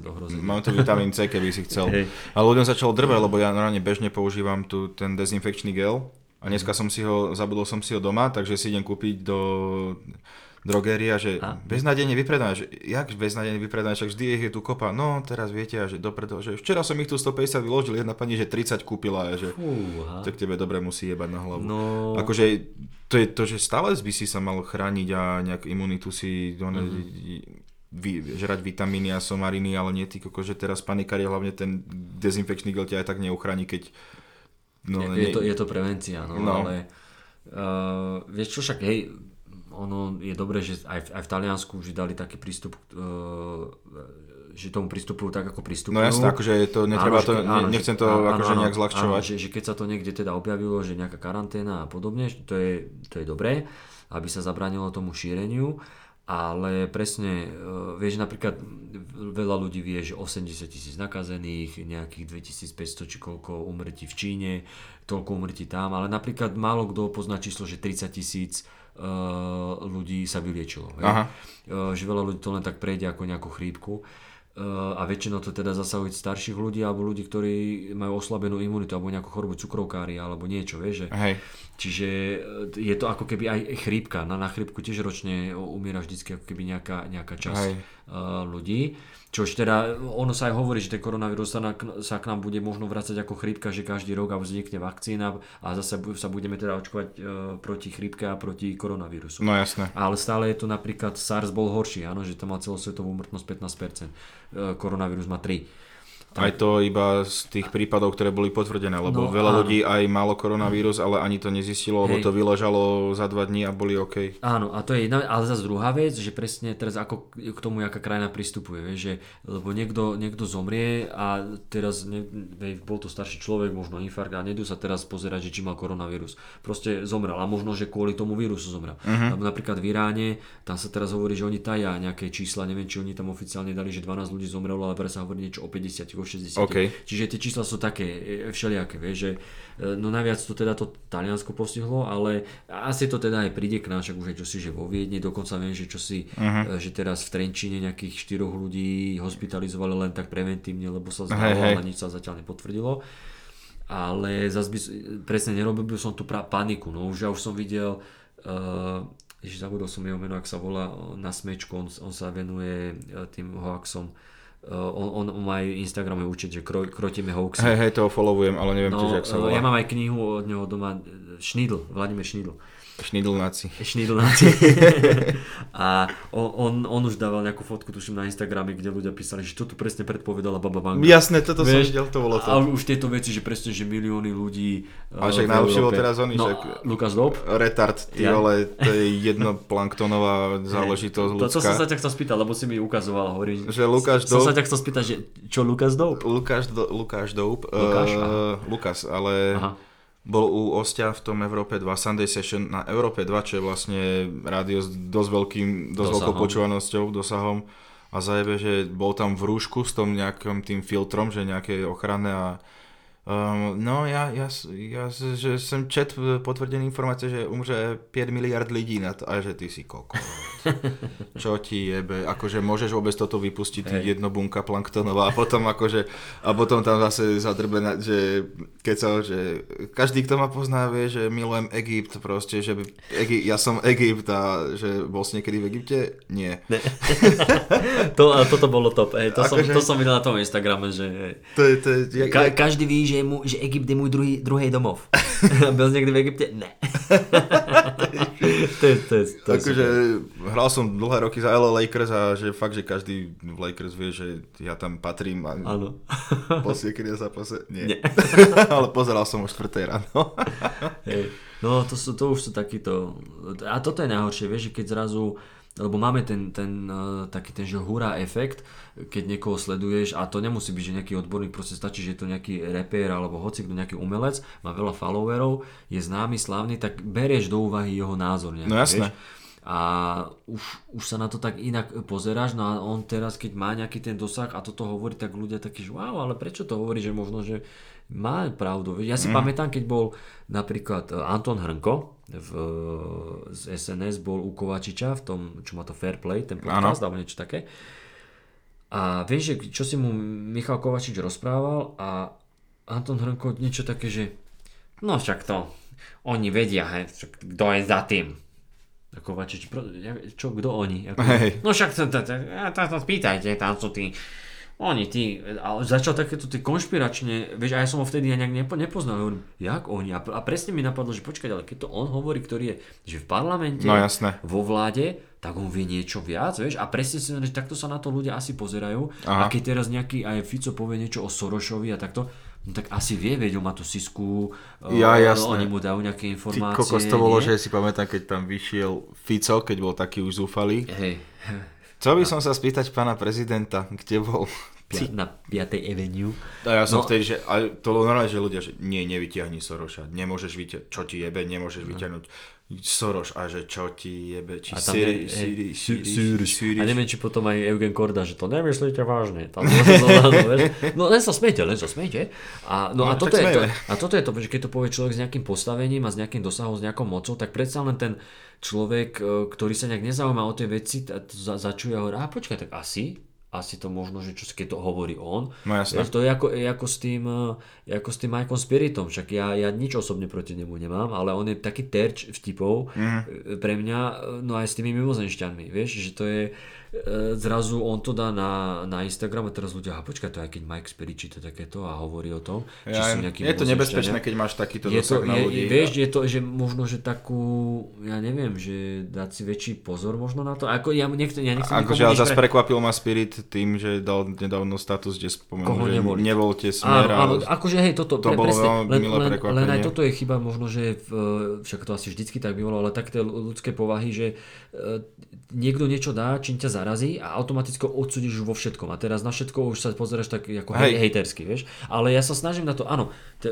Speaker 4: ohrozenie.
Speaker 3: Mám tu vitamín C, keby si chcel.
Speaker 4: Hej.
Speaker 3: Ale ľuďom začalo drvať, lebo ja normálne bežne používam tu ten dezinfekčný gel a dneska som si ho, zabudol som si ho doma, takže si idem kúpiť do drogéria, že
Speaker 4: A?
Speaker 3: beznádejne vypredané, že jak beznádejne vypredané, však vždy ich je tu kopa, no teraz viete, že dopredo, že včera som ich tu 150 vyložil, jedna pani, že 30 kúpila, že
Speaker 4: Fúha.
Speaker 3: tak tebe dobre musí jebať na hlavu.
Speaker 4: No,
Speaker 3: Akože to je to, že stále by si sa mal chrániť a nejak imunitu si one, vy, žrať vitamíny a somariny, ale nie ty, koko, že teraz panikári, hlavne ten dezinfekčný gel ťa aj tak neuchráni, keď... No,
Speaker 4: je, je, to, je to prevencia, no,
Speaker 3: No.
Speaker 4: ale uh, vieš čo, však hej, ono je dobré, že aj v, aj v Taliansku už dali taký prístup, uh, že tomu pristupujú tak, ako pristupujú.
Speaker 3: No jasné, akože je to, netreba
Speaker 4: Áno,
Speaker 3: to,
Speaker 4: áno,
Speaker 3: ne, nechcem to
Speaker 4: áno,
Speaker 3: akože
Speaker 4: áno,
Speaker 3: nejak zľahčovať.
Speaker 4: Áno, že, že keď sa to niekde teda objavilo, že nejaká karanténa a podobne, to je, to je dobré, aby sa zabránilo tomu šíreniu, ale presne, uh, vieš, napríklad veľa ľudí vie, že 80 tisíc nakazených, nejakých 2500 či koľko umrtí v Číne, toľko umrtí tam, ale napríklad málo kto pozná číslo, že 30 tisíc uh, ľudí sa vyliečilo.
Speaker 3: Aha.
Speaker 4: Uh, že veľa ľudí to len tak prejde ako nejakú chrípku. Uh, a väčšinou to teda zasahuje starších ľudí alebo ľudí, ktorí majú oslabenú imunitu alebo nejakú chorobu cukrovkári alebo niečo, vieš, že
Speaker 3: Hej.
Speaker 4: Čiže je to ako keby aj chrípka. Na, na chrípku tiež ročne umiera vždycky ako keby nejaká, nejaká časť
Speaker 3: Hej.
Speaker 4: Uh, ľudí. Čož teda, ono sa aj hovorí, že ten koronavírus sa, na, sa k nám bude možno vrácať ako chrípka, že každý rok a vznikne vakcína a zase sa budeme teda očkovať uh, proti chrípke a proti koronavírusu.
Speaker 3: No jasné.
Speaker 4: Ale stále je to napríklad SARS bol horší, áno, že to má celosvetovú úmrtnosť 15%, e, koronavírus má 3%.
Speaker 3: Aj to iba z tých prípadov, ktoré boli potvrdené, lebo
Speaker 4: No,
Speaker 3: veľa
Speaker 4: áno.
Speaker 3: ľudí aj malo koronavírus, ale ani to nezistilo, lebo
Speaker 4: Hej.
Speaker 3: to vyležalo za dva dní a boli OK.
Speaker 4: Áno, a to je jedna, ale zase druhá vec, že presne teraz ako k tomu, aká krajina pristupuje, vieš, že, lebo niekto, niekto zomrie a teraz, ne, vej, bol to starší človek, možno infarkt a nedú sa teraz pozerať, že či mal koronavírus. Proste zomrel a možno, že kvôli tomu vírusu zomrel. Uh-huh. Lebo napríklad v Iráne, tam sa teraz hovorí, že oni tajá nejaké čísla, neviem, či oni tam oficiálne dali, že 12 ľudí zomrelo, ale teraz sa hovorí niečo o 50, o 60.
Speaker 3: OK.
Speaker 4: Čiže tie čísla sú také e, všelijaké, vieš, že e, no najviac to teda to Taliansko postihlo, ale asi to teda aj príde k nám, však už aj čosi, že vo Viedni, dokonca viem, že čosi, uh-huh. že teraz v Trenčíne nejakých štyroch ľudí hospitalizovali len tak preventívne, lebo sa zdalo,
Speaker 3: hej.
Speaker 4: ale nič sa zatiaľ nepotvrdilo. Ale zase by, presne nerobil by som tu pra, paniku, no už ja už som videl, uh, ježiš, zabudol som jeho meno, ak sa volá na smečku, on, on sa venuje tým hoaxom, on, on, on má aj Instagramový účet, že kro, krotíme hoaxy.
Speaker 3: Hej, hej, to followujem, ale neviem tiež,
Speaker 4: No,
Speaker 3: jak sa
Speaker 4: e,
Speaker 3: volá.
Speaker 4: ja mám aj knihu od neho doma, e, Schnidl, Vladimír Schnidl.
Speaker 3: Šnidlnáci.
Speaker 4: Šnidlnáci. a on, on, on, už dával nejakú fotku, tuším na Instagrame, kde ľudia písali, že toto presne predpovedala Baba Vanga.
Speaker 3: Jasné, toto som videl, to bolo to.
Speaker 4: A už tieto veci, že presne, že milióny ľudí
Speaker 3: A však najlepšie bol teraz oný,
Speaker 4: no,
Speaker 3: že...
Speaker 4: Lukáš Dob?
Speaker 3: Retard, ty
Speaker 4: Ja?
Speaker 3: vole, to je jedno planktonová záležitosť
Speaker 4: To, to som sa
Speaker 3: ľudská.
Speaker 4: ťa chcel spýtať, lebo si mi ukazoval, hovorí.
Speaker 3: Že Lukáš
Speaker 4: Som
Speaker 3: Dob-
Speaker 4: sa ťa chcel spýtať, že čo Lukáš Dob?
Speaker 3: Lukáš, do, Lukáš Doub.
Speaker 4: Lukáš,
Speaker 3: eh,
Speaker 4: aha.
Speaker 3: Lukas, ale
Speaker 4: Aha.
Speaker 3: Bol u Ostia v tom Európe 2 Sunday Session na Európe 2, čo je vlastne rádio s dosť, veľkým, dosť veľkou počúvanosťou, dosahom. A zajebe, že bol tam v rúšku s tom nejakým tým filtrom, že nejaké ochranné a Um, no ja, ja, ja, že som čet potvrdené informácie, že umře 5 miliard lidí na to, a že ty si koko. Čo ti jebe, akože môžeš vôbec toto vypustiť,
Speaker 4: Hej.
Speaker 3: jedno bunka planktonová a potom akože, a potom tam zase zadrbená, že keď sa, že každý, kto ma pozná, vie, že milujem Egypt proste, že Egy, ja som Egypt a že bol si niekedy v Egypte? Nie.
Speaker 4: To, a toto bolo top, hej, to, som,
Speaker 3: Akože-
Speaker 4: to som videl na tom Instagrame, že.
Speaker 3: To to ja,
Speaker 4: Ka- každý ví, že, je mu, že Egypt je môj druhý, druhý domov. Byl jsi někdy v Egypte? Ne. to je, to je, to je
Speaker 3: Akože hral som dlhé roky za LA Lakers a že fakt, že každý v Lakers vie, že ja tam patrím a
Speaker 4: Áno.
Speaker 3: po na zápase, nie.
Speaker 4: Nie.
Speaker 3: Ale pozeral som o 4 ráno.
Speaker 4: Hej. No to, sú, to už sú takíto... A toto je najhoršie, vieš, že keď zrazu... Lebo máme ten, ten uh, taký ten, že hurá efekt, keď niekoho sleduješ a to nemusí byť, že nejaký odborník, proste stačí, že je to nejaký reper alebo hoci kto nejaký umelec, má veľa followerov, je známy, slávny, tak berieš do úvahy jeho názor. Nejaký,
Speaker 3: No jasné.
Speaker 4: Vieš? A už, už sa na to tak inak pozeráš, no a on teraz, keď má nejaký ten dosah a toto hovorí, tak ľudia takí, že wow, ale prečo to hovorí, že možno, že má pravdu. Ja si mm. pamätám, keď bol napríklad e, Anton Hrnko v, z SNS, bol u Kovačiča v tom, čo má to Fair Play, ten podcast, alebo niečo také. A vieš, že čo si mu Michal Kovačič rozprával a Anton Hrnko niečo také, že no však to, oni vedia, he, však kto je za tým. A Kovačič, čo, kto oni? Ako. No však to, to, to, to, to spýtajte, tam sú tí, oni, tí, ale začal takéto tie konšpiračne, vieš, a ja som ho vtedy ja nejak nepo, nepoznal, hovorím, jak oni? A, a presne mi napadlo, že počkať, ale keď to on hovorí, ktorý je, že v parlamente,
Speaker 3: No jasné.
Speaker 4: vo vláde, tak on vie niečo viac, vieš, a presne si že takto sa na to ľudia asi pozerajú.
Speaker 3: Aha.
Speaker 4: A keď teraz nejaký aj Fico povie niečo o Sorošovi a takto, no tak asi vie, vedel má tú sisku,
Speaker 3: Ja,
Speaker 4: eh,
Speaker 3: jasné.
Speaker 4: oni mu dajú nejaké
Speaker 3: Ty
Speaker 4: informácie.
Speaker 3: kokos, to bolo,
Speaker 4: nie?
Speaker 3: že si pamätám, keď tam vyšiel Fico, keď bol taký už zúfalý.
Speaker 4: Hej,
Speaker 3: Chcel by som sa spýtať pána prezidenta, kde bol.
Speaker 4: na 5. Avenue.
Speaker 3: A ja som
Speaker 4: No.
Speaker 3: vtedy, že ale to bolo normálne, že ľudia, že nie, nevytiahni Soroša, nemôžeš vyťahnuť, čo ti jebe, nemôžeš vyťahnuť Soroš a že čo ti jebe, či
Speaker 4: A
Speaker 3: Siri, Siri,
Speaker 4: A neviem, či potom aj Eugen Korda, že to nemyslíte vážne. Tam, no, no, no, no len sa smejte, len sa smejte. A, no, a,
Speaker 3: No,
Speaker 4: toto
Speaker 3: tak
Speaker 4: je to, a toto je to, že keď to povie človek s nejakým postavením a s nejakým dosahom, s nejakou mocou, tak predsa len ten človek, e, ktorý sa nejak nezaujíma o tie veci, za, začuje a hovorí, a počkaj, tak asi, asi to možno, že čo keď to hovorí on.
Speaker 3: No jasné.
Speaker 4: Vieš, to je ako, je ako, s tým, e, ako s tým Mikeom Spiritom, však ja, ja nič osobne proti nemu nemám, ale on je taký terč vtipov mm. pre mňa, no aj s tými mimozemšťanmi, vieš, že to je e, zrazu on to dá na, na Instagram a teraz ľudia, a počkaj, to aj keď Mike Spirit číta takéto a hovorí o tom,
Speaker 3: Ja,
Speaker 4: sú nejakí
Speaker 3: je to nebezpečné, keď máš takýto
Speaker 4: Je to,
Speaker 3: na
Speaker 4: je,
Speaker 3: ľudí.
Speaker 4: vieš, je to, že možno, že takú, ja neviem, že dať si väčší pozor možno na to. Ako ja, nechcem, ja nechcem
Speaker 3: Akože ale zase
Speaker 4: pre-
Speaker 3: prekvapil ma Spirit tým, že dal nedávno status, kde spomenul,
Speaker 4: Koho
Speaker 3: že
Speaker 4: nevoliť.
Speaker 3: nevolte smer.
Speaker 4: Áno, áno,
Speaker 3: a-
Speaker 4: akože hej, toto,
Speaker 3: To
Speaker 4: pre,
Speaker 3: bolo
Speaker 4: presne, len, len, len aj toto je chyba možno, že v, však to asi vždycky tak bývalo, ale tak tie ľudské povahy, že e, niekto niečo dá, čím ťa zarazí a automaticky odsudíš vo všetkom. A teraz na všetko už sa pozeráš tak ako hej.
Speaker 3: Hej.
Speaker 4: hejtersky, vieš. Ale ja sa snažím na to, áno, t-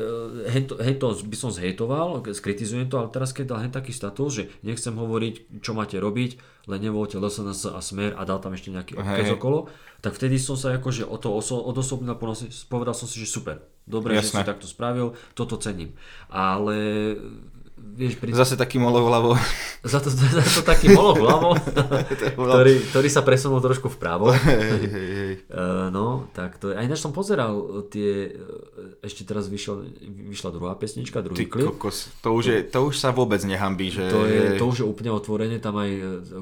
Speaker 4: hej, to, hej, to by som zhejtoval, skritizujem to, ale teraz keď dal hen taký status, že nechcem hovoriť, čo máte robiť, len nevolte LSNS a Smer a dal tam ešte nejaký odkaz
Speaker 3: Hej.
Speaker 4: okolo, tak vtedy som sa akože o to oso- odosobnil, ponosi- povedal som si, že super, dobre, že si takto spravil, toto cením. Ale vieš, pri...
Speaker 3: Zase taký molov hlavou.
Speaker 4: za, to, za to taký moloch hlavou, ktorý, ktorý sa presunul trošku vpravo.
Speaker 3: hej, hej, hej.
Speaker 4: Uh, no, tak to je. A ináč som pozeral tie, eh, ešte teraz vyšiel, vyšla druhá pesnička, druhý
Speaker 3: Ty
Speaker 4: klip.
Speaker 3: kokos, to už, je, to už sa vôbec nehambí, že...
Speaker 4: To, je, to už je úplne otvorené, tam aj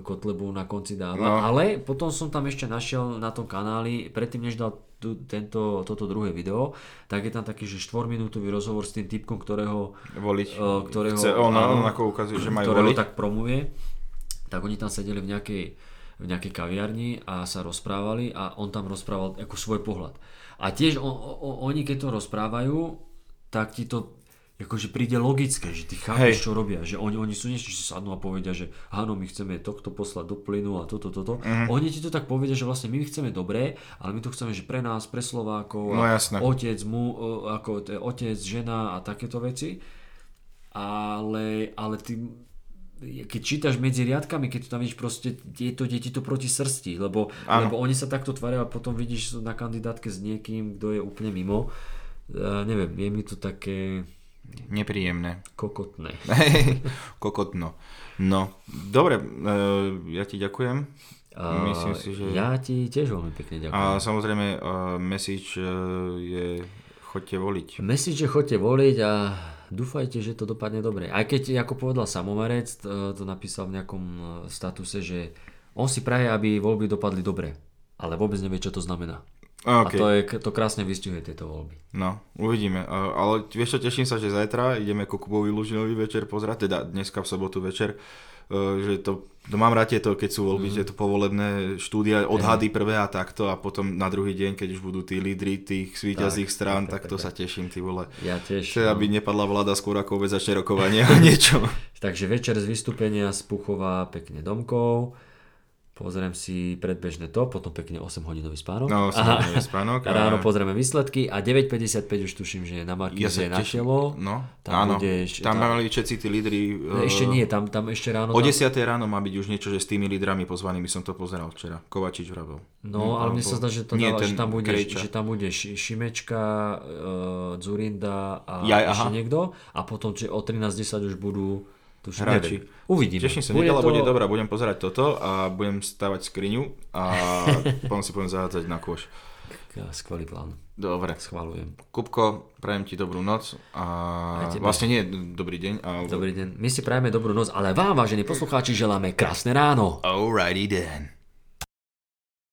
Speaker 4: Kotlebu na konci dáva.
Speaker 3: No.
Speaker 4: Ale potom som tam ešte našiel na tom kanáli, predtým než dal tento, toto druhé video, tak je tam taký, že 4-minútový rozhovor s tým typkom, ktorého,
Speaker 3: Voliť.
Speaker 4: eh, ktorého,
Speaker 3: Chce, on,
Speaker 4: áno,
Speaker 3: on ako ukazuje, že majú
Speaker 4: ktorého
Speaker 3: voliť.
Speaker 4: tak promuje, tak oni tam sedeli v nejakej, v nejakej kaviarni a sa rozprávali a on tam rozprával ako svoj pohľad. A tiež o, o, oni keď to rozprávajú, tak ti to akože príde logické, že ty chápeš,
Speaker 3: Hej.
Speaker 4: čo robia, že oni, oni sú niečo, že sadnú a povedia, že áno, my chceme tohto poslať do plynu a toto, toto.
Speaker 3: Mhm.
Speaker 4: Oni ti to tak povedia, že vlastne my chceme dobré, ale my to chceme, že pre nás, pre Slovákov,
Speaker 3: No jasné.
Speaker 4: otec, mu, o, ako t- otec, žena a takéto veci. Ale, ale ty, keď čítaš medzi riadkami, keď to tam vidíš proste, je to deti to proti srsti, lebo,
Speaker 3: Áno.
Speaker 4: lebo oni sa takto tvária a potom vidíš na kandidátke s niekým, kto je úplne mimo. Uh, neviem, je mi to také
Speaker 3: Nepríjemné.
Speaker 4: kokotné.
Speaker 3: Kokotno. No, dobre, e, ja ti ďakujem.
Speaker 4: A
Speaker 3: Myslím si, že...
Speaker 4: Ja ti tiež veľmi pekne ďakujem.
Speaker 3: A samozrejme, uh, message uh, je choďte voliť.
Speaker 4: Myslím, že chodte voliť a dúfajte, že to dopadne dobre. Aj keď, ako povedal Samomarec, to, napísal v nejakom e, statuse, že on si praje, aby voľby dopadli dobre, ale vôbec nevie, čo to znamená. A
Speaker 3: OK,
Speaker 4: to, je, to krásne vystihuje tieto voľby.
Speaker 3: no, uvidíme. Ale vieš čo, teším sa, že zajtra ideme Kokubovi Lužinový večer pozerať, teda dneska v sobotu večer, uh, že to, to mám rád tieto, keď sú voľby, že to povolebné štúdia, odhady prvé a takto a potom na druhý deň, keď už budú tí lídry tých svíťazích
Speaker 4: Tak,
Speaker 3: strán,
Speaker 4: tak,
Speaker 3: tak,
Speaker 4: tak,
Speaker 3: to
Speaker 4: tak,
Speaker 3: sa teším, ty vole.
Speaker 4: Ja tiež. No.
Speaker 3: aby nepadla vláda skôr ako vôbec začne rokovanie a niečo.
Speaker 4: Takže večer z vystúpenia z Puchova pekne domkov, pozriem si predbežné to, potom pekne 8 hodinový spánok.
Speaker 3: No,
Speaker 4: Aha.
Speaker 3: samozrejme spánok.
Speaker 4: A ráno pozrieme výsledky a 9.55 už tuším, že je na Markíze na
Speaker 3: teším.
Speaker 4: telo.
Speaker 3: No,
Speaker 4: Tam
Speaker 3: áno.
Speaker 4: budeš-
Speaker 3: tam
Speaker 4: tam-
Speaker 3: mali všetci tí lídry.
Speaker 4: No, Ešte nie, tam, tam ešte ráno...
Speaker 3: O
Speaker 4: tam-
Speaker 3: 10 ráno má byť už niečo, že s tými lídrami pozvanými som to pozeral včera. Kovačič vravel.
Speaker 4: No, ale mne sa zdá, že, to
Speaker 3: Nie,
Speaker 4: dáva, že, tam bude,
Speaker 3: Krejča.
Speaker 4: že tam bude Ši- Šimečka, uh, Zurinda a
Speaker 3: Jaj,
Speaker 4: ešte
Speaker 3: aha.
Speaker 4: niekto. A potom, že o 13.10 už budú tuším,
Speaker 3: Hráči.
Speaker 4: neviem. Uvidíme.
Speaker 3: Teším sa, nedela bude dobrá, budem pozerať toto a budem stavať skriňu a potom si budem zahádzať na kôš.
Speaker 4: Skvelý plán.
Speaker 3: Dobre.
Speaker 4: Schvalujem.
Speaker 3: Kupko, prajem ti dobrú noc a vlastne nie dobrý deň. A...
Speaker 4: Dobrý deň. My si prajeme dobrú noc, ale vám, vážení poslucháči, želáme krásne ráno.
Speaker 3: Alrighty then.